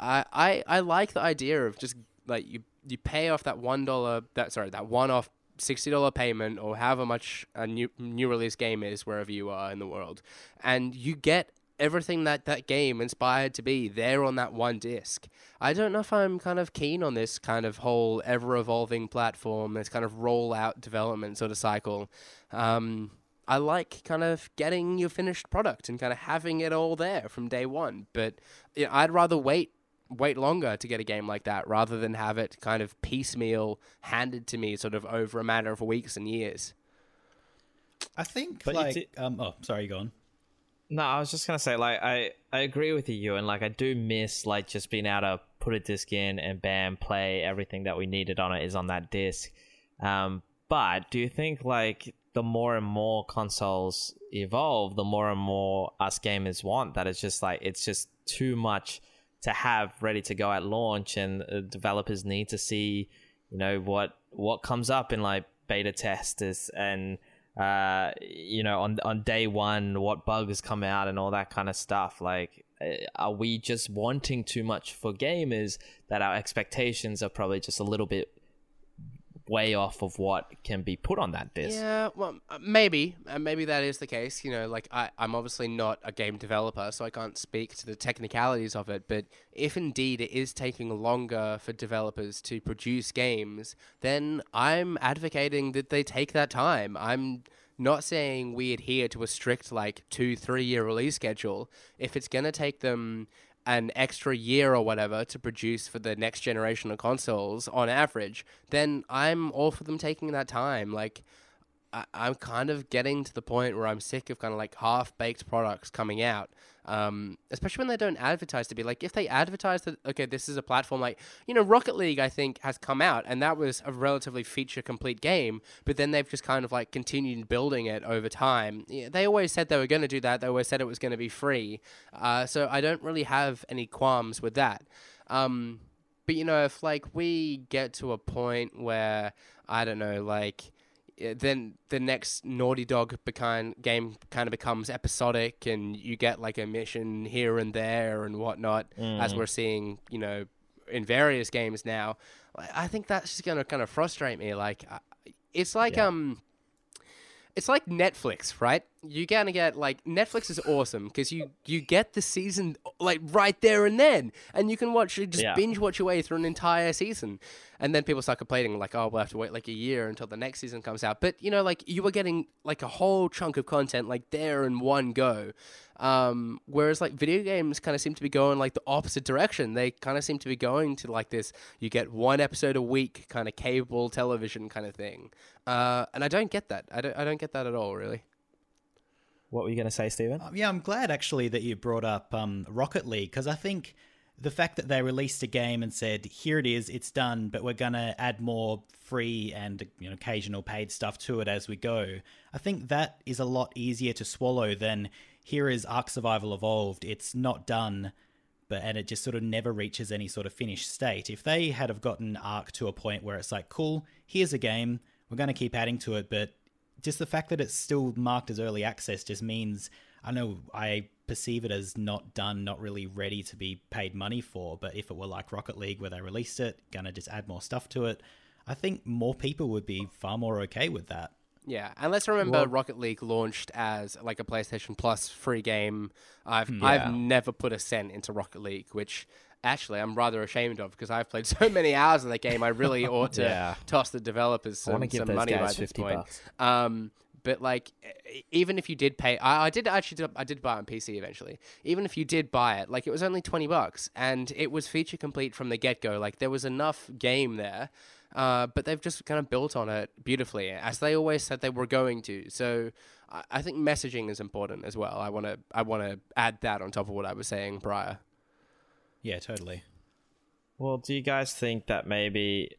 I I, I like the idea of just like you you pay off that one dollar that sorry that one off sixty dollar payment or however much a new new release game is wherever you are in the world, and you get everything that that game inspired to be there on that one disc. I don't know if I'm kind of keen on this kind of whole ever evolving platform, this kind of rollout development sort of cycle. Um, I like kind of getting your finished product and kind of having it all there from day one. But you know, I'd rather wait wait longer to get a game like that rather than have it kind of piecemeal handed to me sort of over a matter of weeks and years. I think But like it's- um oh sorry, go on. No, I was just gonna say, like, I I agree with you, and like, I do miss like just being able to put a disc in and bam, play everything that we needed on it is on that disc. Um, but do you think like the more and more consoles evolve, the more and more us gamers want that it's just like it's just too much to have ready to go at launch, and uh, developers need to see, you know, what what comes up in like beta testers and uh, you know, on on day one, what bugs come out and all that kind of stuff. Like, uh, are we just wanting too much for gamers that our expectations are probably just a little bit way off of what can be put on that disc? Yeah, well, uh, maybe, uh, maybe that is the case. You know, like I, I'm obviously not a game developer, so I can't speak to the technicalities of it. But if indeed it is taking longer for developers to produce games, then I'm advocating that they take that time. I'm not saying we adhere to a strict like two, three year release schedule. If it's gonna take them an extra year or whatever to produce for the next generation of consoles on average, then I'm all for them taking that time. Like, I, I'm kind of getting to the point where I'm sick of kind of like half baked products coming out. Um, especially when they don't advertise to be like, if they advertise that, okay, this is a platform like, you know, Rocket League, I think, has come out and that was a relatively feature complete game, but then they've just kind of like continued building it over time. Yeah, they always said they were going to do that, they always said it was going to be free. Uh, so I don't really have any qualms with that. Um, but you know, if like we get to a point where I don't know, like then the next Naughty Dog behind game kind of becomes episodic, and you get like a mission here and there and whatnot, as we're seeing, you know, in various games now. I I think that's just gonna kind of frustrate me. Like, it's like Yeah. um. It's like Netflix, right? You're gonna get like Netflix is awesome because you you get the season like right there and then, and you can watch you just Yeah. binge watch your way through an entire season, and then people start complaining like, oh, we'll have to wait like a year until the next season comes out. But you know, like you were getting like a whole chunk of content like there in one go, um, whereas like video games kind of seem to be going like the opposite direction. They kind of seem to be going to like this: you get one episode a week, kind of cable television kind of thing, uh, and I don't get that. I don't I don't get that at all, really. What were you gonna say, Stephen? Um, yeah, I'm glad actually that you brought up um, Rocket League because I think the fact that they released a game and said, "Here it is, it's done," but we're gonna add more free and you know occasional paid stuff to it as we go. I think that is a lot easier to swallow than here is Ark Survival Evolved. It's not done, but and it just sort of never reaches any sort of finished state. If they had have gotten Ark to a point where it's like, "Cool, here's a game, we're gonna keep adding to it," but just the fact that it's still marked as early access just means I know I perceive it as not done, not really ready to be paid money for. But if it were like Rocket League where they released it, gonna just add more stuff to it, I think more people would be far more okay with that. Yeah, and let's remember Well- Rocket League launched as like a PlayStation Plus free game. I've Yeah. I've never put a cent into Rocket League, which actually I'm rather ashamed of because I've played so many hours in that game. I really ought to Yeah. toss the developers some, some money by this point. Um, but like, even if you did pay, I, I did actually, do- I did buy it on PC eventually. Even if you did buy it, like it was only twenty bucks, and it was feature complete from the get go. Like there was enough game there, uh, but they've just kind of built on it beautifully, as they always said they were going to. So I, I think messaging is important as well. I want to, I want to add that on top of what I was saying prior. Yeah, totally. Well, do you guys think that maybe,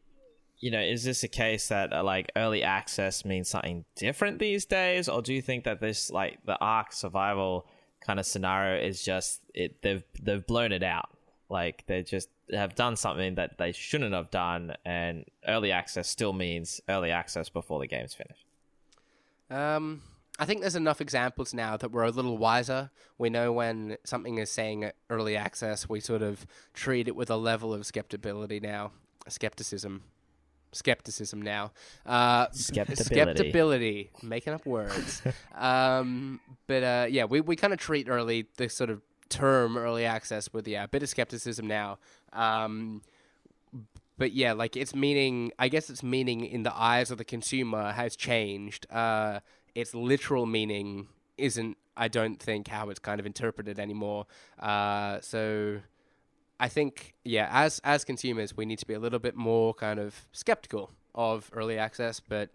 you know, is this a case that uh, like early access means something different these days, or do you think that this like the Ark survival kind of scenario is just it they've they've blown it out, like they're just have done something that they shouldn't have done, and early access still means early access before the game's finished. Um, I think there's enough examples now that we're a little wiser. We know when something is saying early access, we sort of treat it with a level of skepticism now. Skepticism. Skepticism now. Uh. Making up words. um, but uh, yeah, we, we kind of treat early, the sort of term early access with, yeah, a bit of skepticism now. Um, but yeah, like its meaning, I guess its meaning in the eyes of the consumer has changed. Uh, its literal meaning isn't, I don't think, how it's kind of interpreted anymore. Uh, so I think, yeah, as as consumers, we need to be a little bit more kind of skeptical of early access, but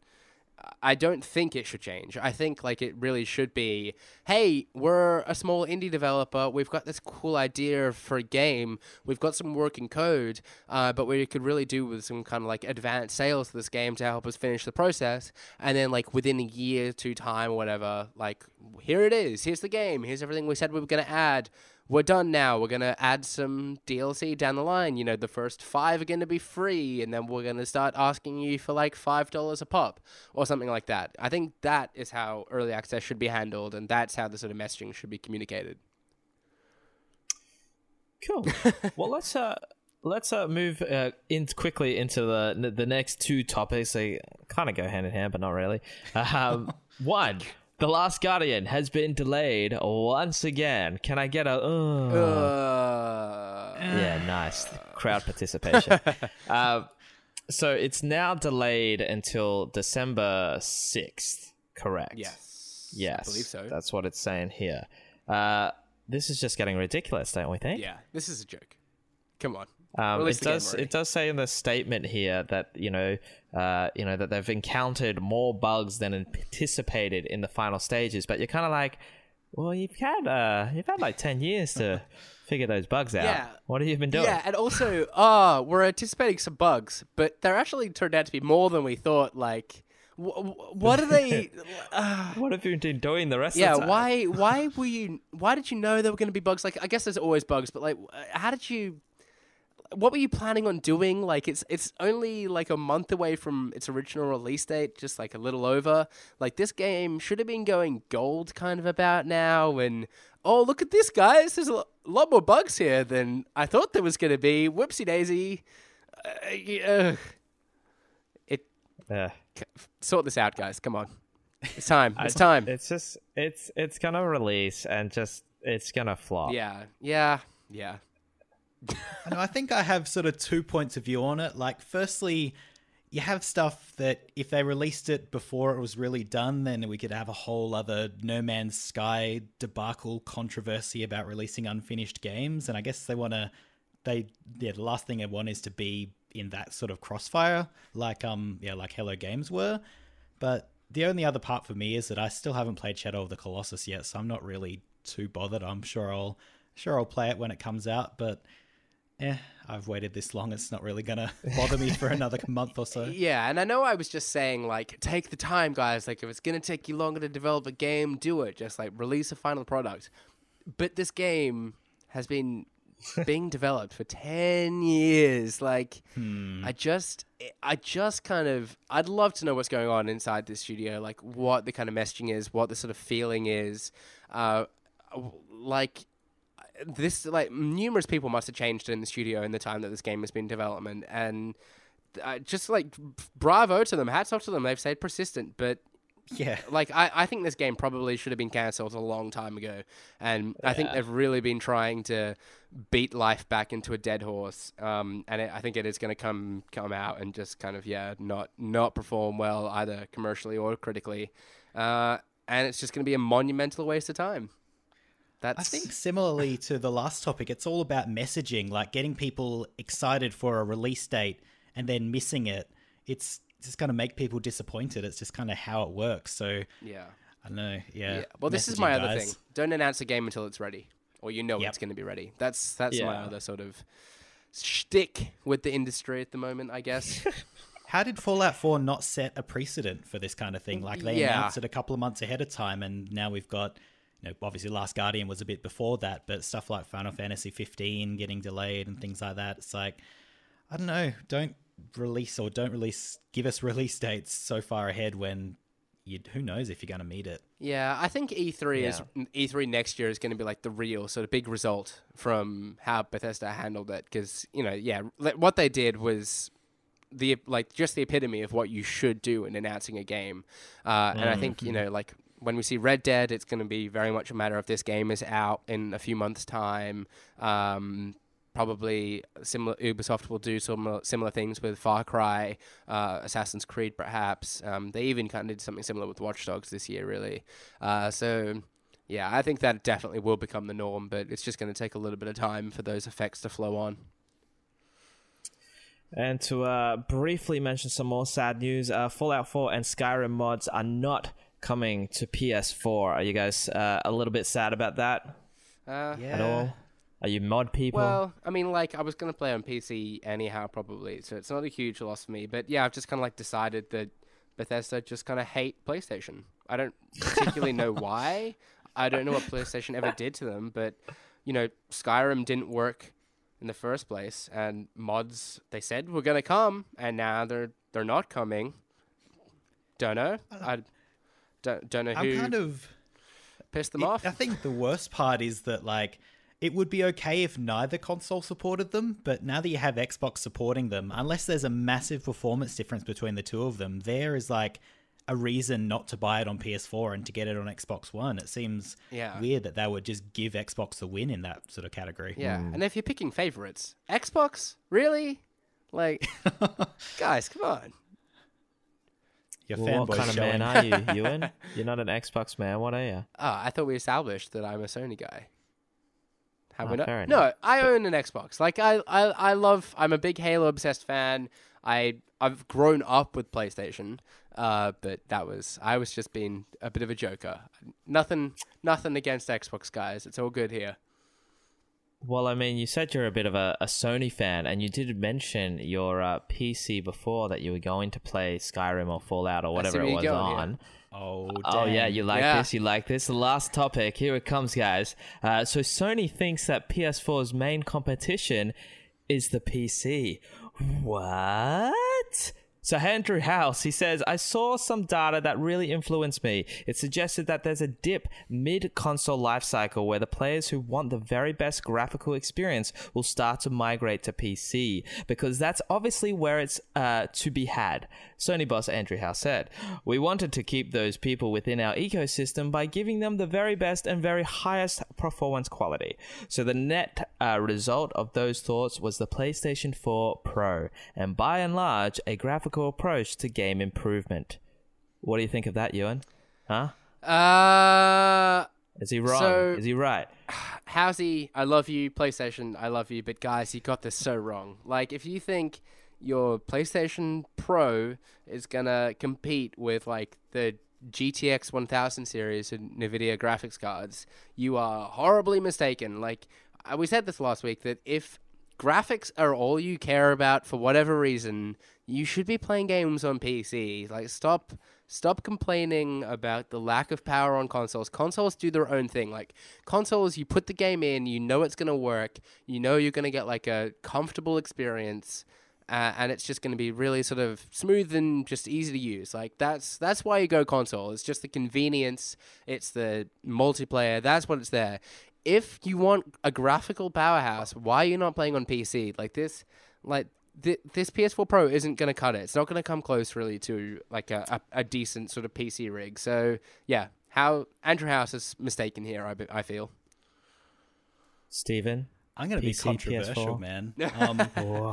I don't think it should change. I think like it really should be, hey, we're a small indie developer. We've got this cool idea for a game. We've got some working code, uh, but we could really do with some kind of like advanced sales to this game to help us finish the process. And then like within a year, two time, or whatever, like here it is. Here's the game. Here's everything we said we were gonna add we're done now. We're gonna add some DLC down the line. You know, the first five are gonna be free, and then we're gonna start asking you for like five dollars a pop or something like that. I think that is how early access should be handled, and that's how the sort of messaging should be communicated. Cool. well, let's uh let's uh move uh in quickly into the the next two topics. They kind of go hand in hand, but not really. Um, one. The Last Guardian has been delayed once again. Can I get a? Uh, Uh, yeah, nice crowd participation. uh, so it's now delayed until December sixth. Correct. yes. Yes. I believe so. That's what it's saying here. Uh, this is just getting ridiculous, don't we think? yeah, this is a joke. Come on. Um, it does. It does say in the statement here that you know, uh, you know that they've encountered more bugs than anticipated in the final stages. But you're kind of like, well, you've had uh, you've had like ten years to figure those bugs out. Yeah. What have you been doing? Yeah, and also, ah, we're anticipating some bugs, but they're actually turned out to be more than we thought. Like, wh- wh- what are they? uh, What have you been doing the rest yeah, of the time? why? Why were you? Why did you know there were going to be bugs? Like, I guess there's always bugs, but like, uh, how did you? What were you planning on doing? Like, it's it's only like a month away from its original release date, just like a little over. Like, this game should have been going gold kind of about now, and oh, look at this, guys! There's a lot more bugs here than I thought there was going to be. Whoopsie daisy. Uh, yeah. It Yeah. sort this out, guys. Come on, it's time. It's time. It's just it's it's gonna release and just it's gonna flop. Yeah, yeah, yeah. I think I have sort of two points of view on it. Like, firstly, you have stuff that if they released it before it was really done, then we could have a whole other No Man's Sky debacle controversy about releasing unfinished games. And I guess they want to, they yeah, the last thing they want is to be in that sort of crossfire, like um yeah, like Hello Games were. But the only other part for me is that I still haven't played Shadow of the Colossus yet, so I'm not really too bothered. I'm sure I'll sure I'll play it when it comes out, but eh, I've waited this long. It's not really gonna bother me for another month or so. Yeah, and I know I was just saying like take the time, guys. Like if it's gonna take you longer to develop a game, do it. Just like release a final product. But this game has been being developed for 10 years like i just i just kind of i'd love to know what's going on inside this studio like what the kind of messaging is what the sort of feeling is uh like this like numerous people must have changed in the studio in the time that this game has been in development and uh, just like bravo to them hats off to them. They've stayed persistent but Yeah, like I, I think this game probably should have been cancelled a long time ago and i think they've really been trying to beat life back into a dead horse um, and it, i think it is going to come come out and just kind of yeah not not perform well either commercially or critically uh, and it's just going to be a monumental waste of time that's I think similarly to the last topic, it's all about messaging, like getting people excited for a release date and then missing it. It's just going to make people disappointed. It's just kind of how it works. So yeah I don't know. Yeah. Yeah. Well, this is my other guys. thing. Don't announce a game until it's ready, or you know Yep. it's going to be ready. That's that's my other sort of shtick with the industry at the moment, I guess. How did Fallout 4 not set a precedent for this kind of thing? Like they Yeah. announced it a couple of months ahead of time, and now we've got, you know, obviously Last Guardian was a bit before that, but stuff like Final Fantasy 15 getting delayed and things like that. It's like, I don't know, don't release or don't release, give us release dates so far ahead when you who knows if you're going to meet it. Yeah, I think E3 is E3 next year is going to be like the real sort of big result from how Bethesda handled it because you know yeah what they did was the like just the epitome of what you should do in announcing a game, uh, and I think you know like when we see Red Dead, it's going to be very much a matter of this game is out in a few months' time. Um, probably similar Ubisoft will do some similar things with Far Cry, uh, Assassin's Creed, perhaps. Um, they even kind of did something similar with Watch Dogs this year, really. Uh, so. Yeah, I think that definitely will become the norm, but it's just going to take a little bit of time for those effects to flow on. And to uh, briefly mention some more sad news, uh, Fallout 4 and Skyrim mods are not coming to PS4. Are you guys uh, a little bit sad about that Uh, at all? Are you mod people? Well, I mean, like I was gonna play on PC anyhow, probably, so it's not a huge loss for me. But yeah, I've just kind of like decided that Bethesda just kind of hate PlayStation. I don't particularly know why. I don't know what PlayStation ever did to them, but you know, Skyrim didn't work in the first place, and mods they said were gonna come, and now they're they're not coming. Don't know. I don't, don't know I'm who kind of pissed them It- off. I think the worst part is that like it would be okay if neither console supported them, but now that you have Xbox supporting them, unless there's a massive performance difference between the two of them, there is like a reason not to buy it on PS4 and to get it on Xbox One. It seems Yeah. weird that they would just give Xbox the win in that sort of category. Yeah, hmm. and if you're picking favorites, Xbox, really? Like, guys, come on. Your Well, what fanboy kind of man are you, Ewan? You're not an Xbox man. What are you? Oh, I thought we established that I'm a Sony guy. Have we Ah, not? No, enough. I own an Xbox. Like I, I, I love. I'm a big Halo obsessed fan. I, I've grown up with PlayStation. Uh, but that was I was just being a bit of a joker. Nothing, nothing against Xbox guys. It's all good here. Well, I mean, you said you're a bit of a, a Sony fan, and you did mention your uh, PC before that you were going to play Skyrim or Fallout or whatever it was going, yeah. on. Oh, Oh yeah, you like Yeah. this? You like this? The last topic. Here it comes, guys. Uh, so Sony thinks that PS4's main competition is the PC. What? So Andrew House, he says, I saw some data that really influenced me. It suggested that there's a dip mid-console lifecycle where the players who want the very best graphical experience will start to migrate to PC because that's obviously where it's uh, to be had. Sony boss Andrew House said, "We wanted to keep those people within our ecosystem by giving them the very best and very highest performance quality. So the net uh, result of those thoughts was the PlayStation 4 Pro, and by and large, a graphical approach to game improvement." What do you think of that, Ewan? Huh? Uh, Is he wrong? So- Is he right? how's he? I love you, PlayStation, I love you, but guys, you got this so wrong. Like, if you think your PlayStation Pro is gonna compete with like the GTX 1000 series and NVIDIA graphics cards, you are horribly mistaken. Like, uh, we said this last week that if graphics are all you care about for whatever reason, you should be playing games on PC. Like, stop. Stop complaining about the lack of power on consoles. Consoles do their own thing. Like consoles, you put the game in, you know it's gonna work, you know you're gonna get like a comfortable experience, uh, and it's just gonna be really sort of smooth and just easy to use. Like that's that's why you go console. It's just the convenience. It's the multiplayer. That's what it's there. If you want a graphical powerhouse, why are you not playing on PC? Like this, like th- this PS4 Pro isn't going to cut it. It's not going to come close really to like a, a, a decent sort of PC rig. So yeah, how Andrew House is mistaken here. I, I feel. Stephen? I'm gonna be PC, controversial, PS4. man. Um,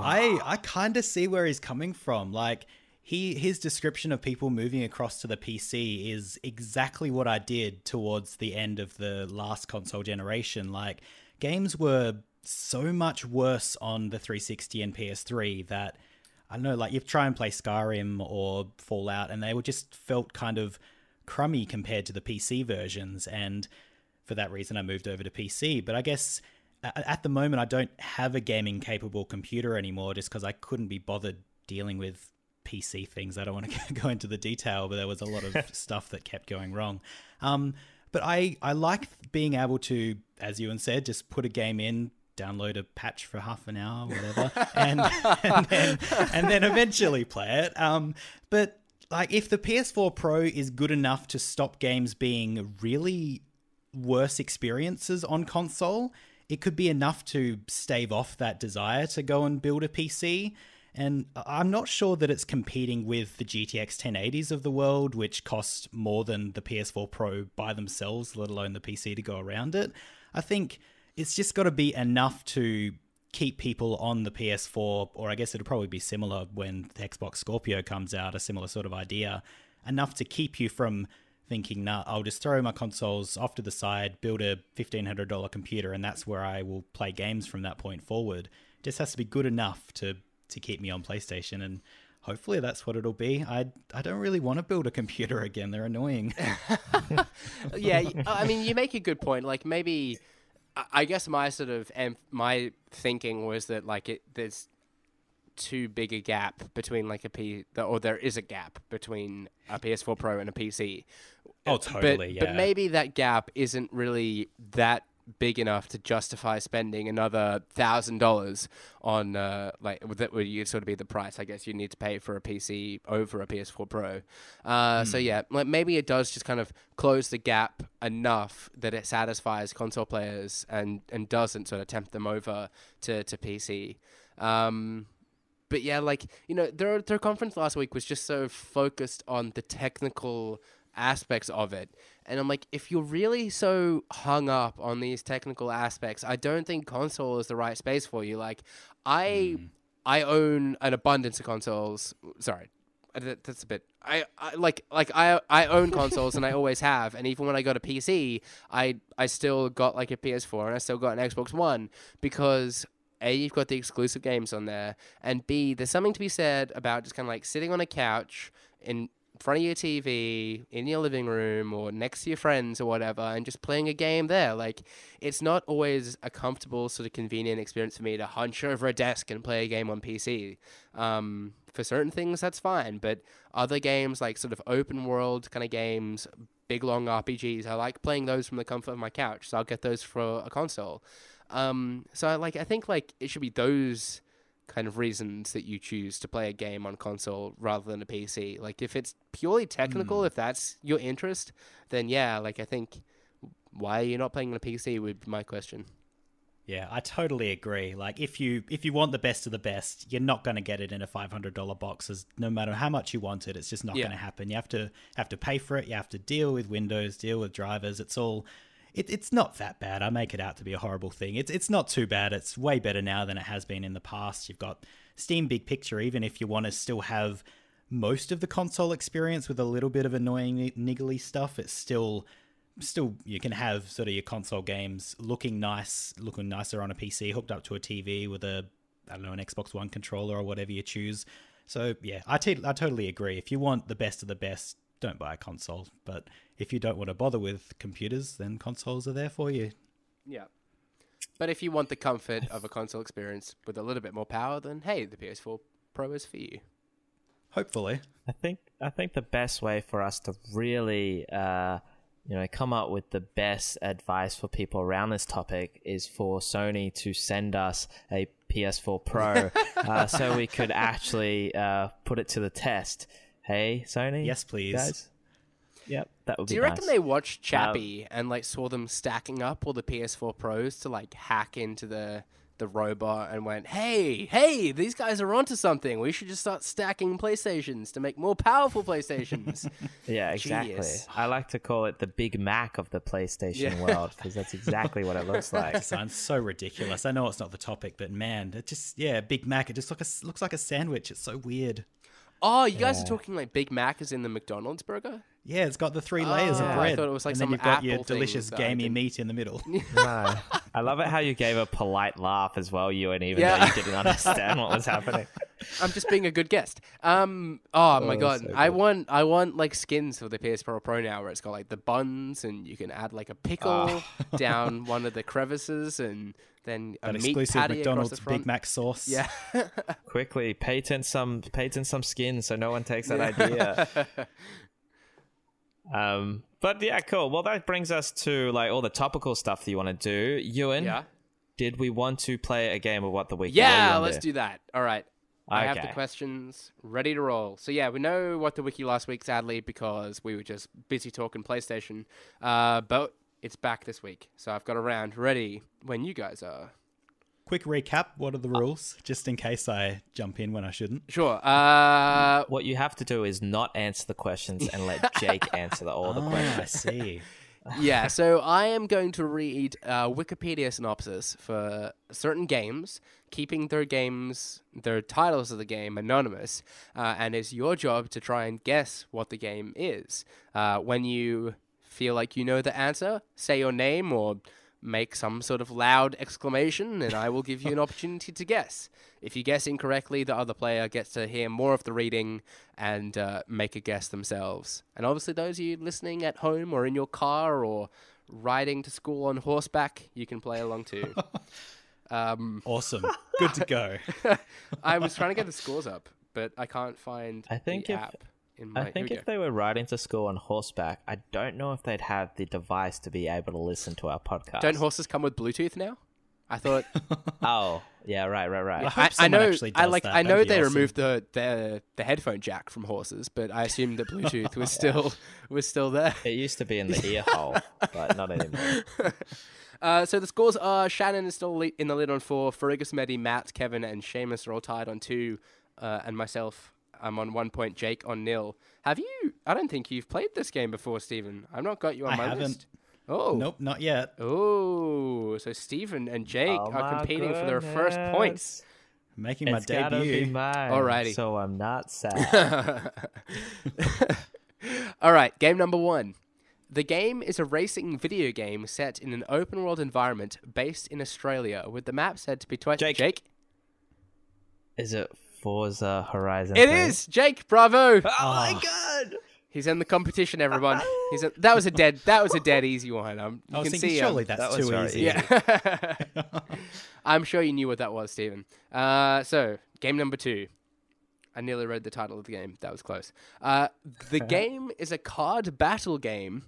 I I kind of see where he's coming from. Like he his description of people moving across to the PC is exactly what I did towards the end of the last console generation. Like games were so much worse on the 360 and PS3 that I don't know, like you try and play Skyrim or Fallout, and they were just felt kind of crummy compared to the PC versions. And for that reason, I moved over to PC. But I guess at the moment, I don't have a gaming capable computer anymore just because I couldn't be bothered dealing with PC things. I don't want to go into the detail, but there was a lot of stuff that kept going wrong. Um, but I, I like being able to, as Ewan said, just put a game in, download a patch for half an hour, whatever, and and then and then eventually play it. Um, but like if the PS4 Pro is good enough to stop games being really worse experiences on console, it could be enough to stave off that desire to go and build a PC. And I'm not sure that it's competing with the GTX 1080s of the world, which cost more than the PS4 Pro by themselves, let alone the PC to go around it. I think it's just got to be enough to keep people on the PS4, or I guess it'll probably be similar when the Xbox Scorpio comes out, a similar sort of idea, enough to keep you from thinking, nah, I'll just throw my consoles off to the side, build a $1,500 computer, and that's where I will play games from that point forward. It just has to be good enough to, to keep me on PlayStation, and hopefully that's what it'll be. I, I don't really want to build a computer again, they're annoying. yeah, I mean, you make a good point. Like, maybe. I guess my sort of my thinking was that like it there's too big a gap between like a P or there is a gap between a PS4 Pro and a PC. Oh, totally. But, yeah. but maybe that gap isn't really that big enough to justify spending another thousand dollars on uh, like that would you sort of be the price I guess you need to pay for a PC over a PS4 Pro. Uh, mm. So yeah, like maybe it does just kind of close the gap enough that it satisfies console players and and doesn't sort of tempt them over to to PC. Um, but yeah, like you know, their their conference last week was just so focused on the technical aspects of it. And I'm like, if you're really so hung up on these technical aspects, I don't think console is the right space for you. Like, I mm. I own an abundance of consoles. Sorry, that's a bit. I, I like like I I own consoles and I always have. And even when I got a PC, I I still got like a PS4 and I still got an Xbox One because a, you've got the exclusive games on there, and B, there's something to be said about just kind of like sitting on a couch in front of your TV, in your living room, or next to your friends or whatever, and just playing a game there. Like, it's not always a comfortable, sort of convenient experience for me to hunch over a desk and play a game on PC. Um, for certain things, that's fine, but other games, like sort of open world kind of games, big long RPGs, I like playing those from the comfort of my couch, so I'll get those for a console. Um, so I like I think like it should be those kind of reasons that you choose to play a game on console rather than a PC. Like if it's purely technical, mm. if that's your interest, then yeah, like I think why are you not playing on a PC would be my question. Yeah, I totally agree. Like if you if you want the best of the best, you're not going to get it in a five hundred dollar box. As no matter how much you want it, it's just not yeah. going to happen. You have to have to pay for it. You have to deal with Windows, deal with drivers. It's all it, it's not that bad. I make it out to be a horrible thing. It's it's not too bad. It's way better now than it has been in the past. You've got Steam Big Picture, even if you want to still have most of the console experience with a little bit of annoying niggly stuff, it's still still you can have sort of your console games looking nice, looking nicer on a PC hooked up to a TV with a I don't know an Xbox One controller or whatever you choose. So yeah, I, t- I totally agree. If you want the best of the best, don't buy a console. But if you don't want to bother with computers, then consoles are there for you. Yeah. But if you want the comfort of a console experience with a little bit more power, then hey, the PS4 Pro is for you. Hopefully. I think I think the best way for us to really uh, you know come up with the best advice for people around this topic is for Sony to send us a PS4 Pro uh, so we could actually uh, put it to the test. Hey, Sony. Yes, please. Guys. Yep, that would be. Do you nice. reckon they watched Chappie um, and like saw them stacking up all the PS4 Pros to like hack into the the robot and went, "Hey, hey, these guys are onto something. We should just start stacking PlayStations to make more powerful PlayStations." yeah, exactly. Genius. I like to call it the Big Mac of the PlayStation yeah. world because that's exactly what it looks like. It sounds so ridiculous. I know it's not the topic, but man, it just yeah, Big Mac. It just look a, looks like a sandwich. It's so weird. Oh, you guys are talking like Big Mac is in the McDonald's burger? Yeah, it's got the three ah. layers oh, of bread. I thought it was like and then you've got your delicious gamey meat in the middle. no. I love it how you gave a polite laugh as well, you, and even yeah. though you didn't understand what was happening. I'm just being a good guest. Um, oh, my oh, god, so I want I want like skins for the PS4 Pro now, where it's got like the buns, and you can add like a pickle oh. down one of the crevices, and then a An meat exclusive patty McDonald's Big Mac sauce. Yeah. Quickly patent some patent some skins so no one takes that idea. Um, but yeah, cool. Well, that brings us to like all the topical stuff that you want to do. Ewan, yeah. did we want to play a game of what the wiki? Yeah, let's do? do that. All right. I have the questions ready to roll. So yeah, we know what the wiki last week, sadly, because we were just busy talking PlayStation. Uh, but it's back this week, so I've got a round ready when you guys are. Quick recap. What are the rules? Just in case I jump in when I shouldn't. Sure. Uh, What you have to do is not answer the questions and let Jake answer the, all the Oh, questions. I see. Yeah, so I am going to read uh, Wikipedia synopsis for certain games, keeping their games, their titles of the game anonymous, uh, and it's your job to try and guess what the game is. Uh, when you feel like you know the answer, say your name or make some sort of loud exclamation, and I will give you an opportunity to guess. If you guess incorrectly, the other player gets to hear more of the reading and uh, make a guess themselves. And obviously, those of you listening at home or in your car or riding to school on horseback, you can play along too. um, Awesome. Good to go. I was trying to get the scores up, but I can't find I think the if- app. In my, I think if we they were riding to school on horseback, I don't know if they'd have the device to be able to listen to our podcast. don't horses come with Bluetooth now? I thought Oh, yeah, right, right, right. I I, I know actually I like that. I know they awesome. removed the, the the headphone jack from horses, but I assumed that Bluetooth was still was still there. It used to be in the ear hole, but not anymore. Uh, so the scores are Shannon is still in the lead on four, Fergus, Medi, Matt, Kevin, and Seamus are all tied on two, uh, and myself I'm on one point. Jake on nil. Have you? I don't think you've played this game before, Steven. I've not got you on I my haven't. list. Oh, Nope, not yet. Oh, so Steven and Jake Oh are my competing for their first points. Making my It's be debut. mine. Alrighty. So I'm not sad. All right, game number one. The game is a racing video game set in an open world environment based in Australia, with the map said to be twice. Jake. Jake. Is it Forza Horizon? It 3? is Jake. Bravo. Oh my god! He's in the competition, everyone. He's in, that was a dead. That was a dead easy one. Um, you I was can thinking, see. um, surely that's that too very easy. yeah. I'm sure you knew what that was, Steven. Uh, so game number two. I nearly read the title of the game. That was close. Uh, the game is a card battle game,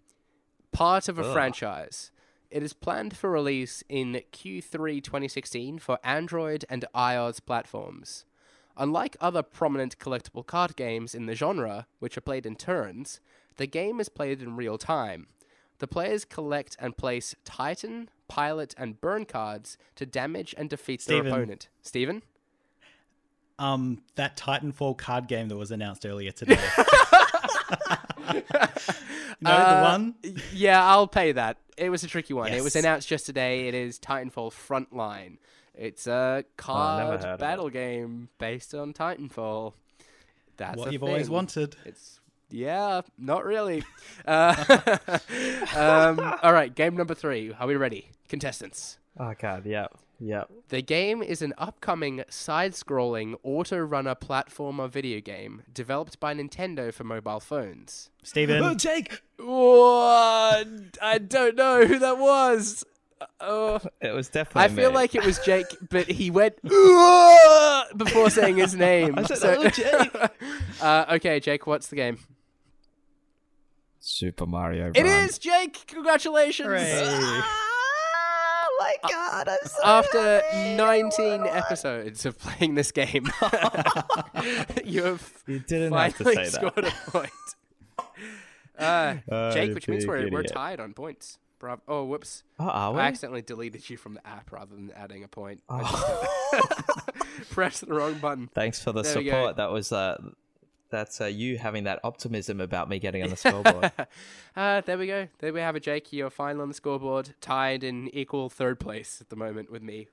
part of a Ugh. franchise. It is planned for release in Q3 2016 for Android and iOS platforms. Unlike other prominent collectible card games in the genre, which are played in turns, the game is played in real time. The players collect and place Titan, Pilot, and Burn cards to damage and defeat their opponent. Steven? Um, that Titanfall card game that was announced earlier today. you know Uh, the one? Yeah, I'll pay that. It was a tricky one. It was announced just today. It is Titanfall Frontline. It's a Oh, card heard of battle game based on Titanfall. That's What a you've always wanted. It's yeah, not really. uh, um, all right, game number three. Are we ready, contestants? Oh god, yep, yep. The game is an upcoming side-scrolling auto-runner platformer video game developed by Nintendo for mobile phones. Steven, Jake! What? I don't know who that was. Oh, It was definitely. I feel me. like it was Jake, but he went before saying his name. I said, So- "Oh, Jake." uh, okay, Jake, what's the game? Super Mario. It is Jake. Congratulations. Oh my god! I'm so After happy. 19 episodes of playing this game, you have You didn't have to finally say that. scored a point. Uh, Oh, Jake, which means we're, we're tied on points. Bravo. Oh, whoops. Oh, are we? I accidentally deleted you from the app rather than adding a point. I Oh. just pressed the wrong button. Thanks for the There support. That was uh, that's uh, you having that optimism about me getting on the scoreboard. uh, there we go. There we have it, Jake. You're finally on the scoreboard, tied in equal third place at the moment with me.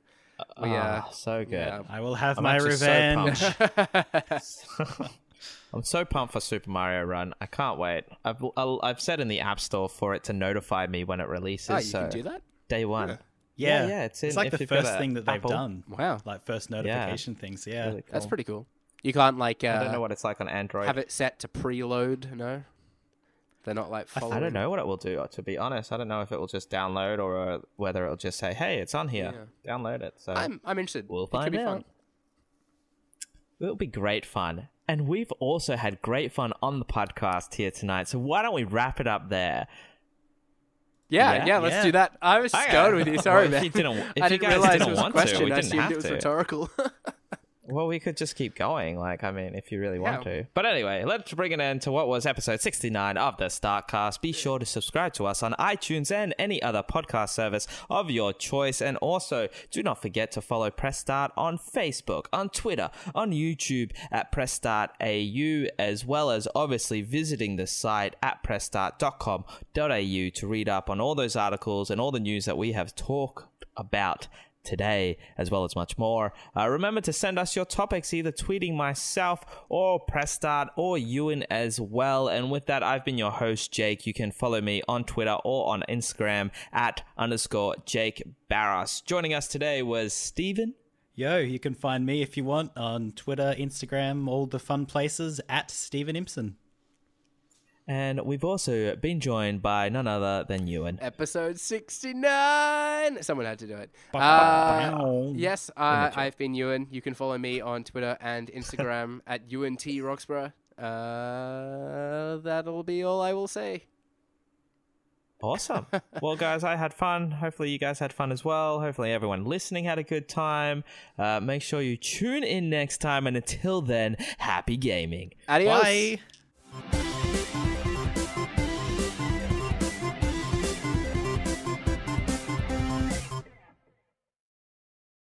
We, uh, Ah, so good. yeah. I will have I'm my actually so revenge. I'm so pumped for Super Mario Run. I can't wait. I've I'll, I've said in the App Store for it to notify me when it releases. Oh, you so can do that? day one. Yeah. yeah, Yeah, yeah, it's in- like the first thing that they've Apple. done. Wow. Like first notification things. Yeah. Really That's pretty cool. You can't, like, uh, I don't know what it's like on Android. have it set to preload, no? They're not, like, I following. I don't know what it will do. To be honest, I don't know if it will just download or uh, whether it'll just say, "Hey, it's on here. Download it." So I'm, I'm interested. we'll it find could be out. fun. It'll be great fun. And we've also had great fun on the podcast here tonight. So why don't we wrap it up there? Yeah, yeah, Yeah? let's Yeah. do that. I was going with you. Sorry, Well, if man. you didn't- if I you didn't guys realize didn't it was a want to, question. we I didn't assumed have it was to. rhetorical. Well, we could just keep going. Like, I mean, if you really want Yeah. to. But anyway, let's bring an end to what was episode 69 of the Start Cast. Be sure to subscribe to us on iTunes and any other podcast service of your choice. And also, do not forget to follow Press Start on Facebook, on Twitter, on YouTube at Press Start AU, as well as obviously visiting the site at pressstart.com.au to read up on all those articles and all the news that we have talked about today, as well as much more. Uh, remember to send us your topics, either tweeting myself or Press Start or Ewan as well. And with that, I've been your host, Jake. You can follow me on Twitter or on Instagram at underscore Jake Barros. Joining us today was Steven. Yo, you can find me if you want on Twitter, Instagram, all the fun places at Stephen Impson. And we've also been joined by none other than Ewan. Episode 69. Someone had to do it. Uh, yes, uh, I've been Ewan. You can follow me on Twitter and Instagram at UNT Roxborough. Uh, that'll be all I will say. Awesome. well, guys, I had fun. Hopefully, you guys had fun as well. Hopefully, everyone listening had a good time. Uh, make sure you tune in next time. And until then, happy gaming. Adios. Bye.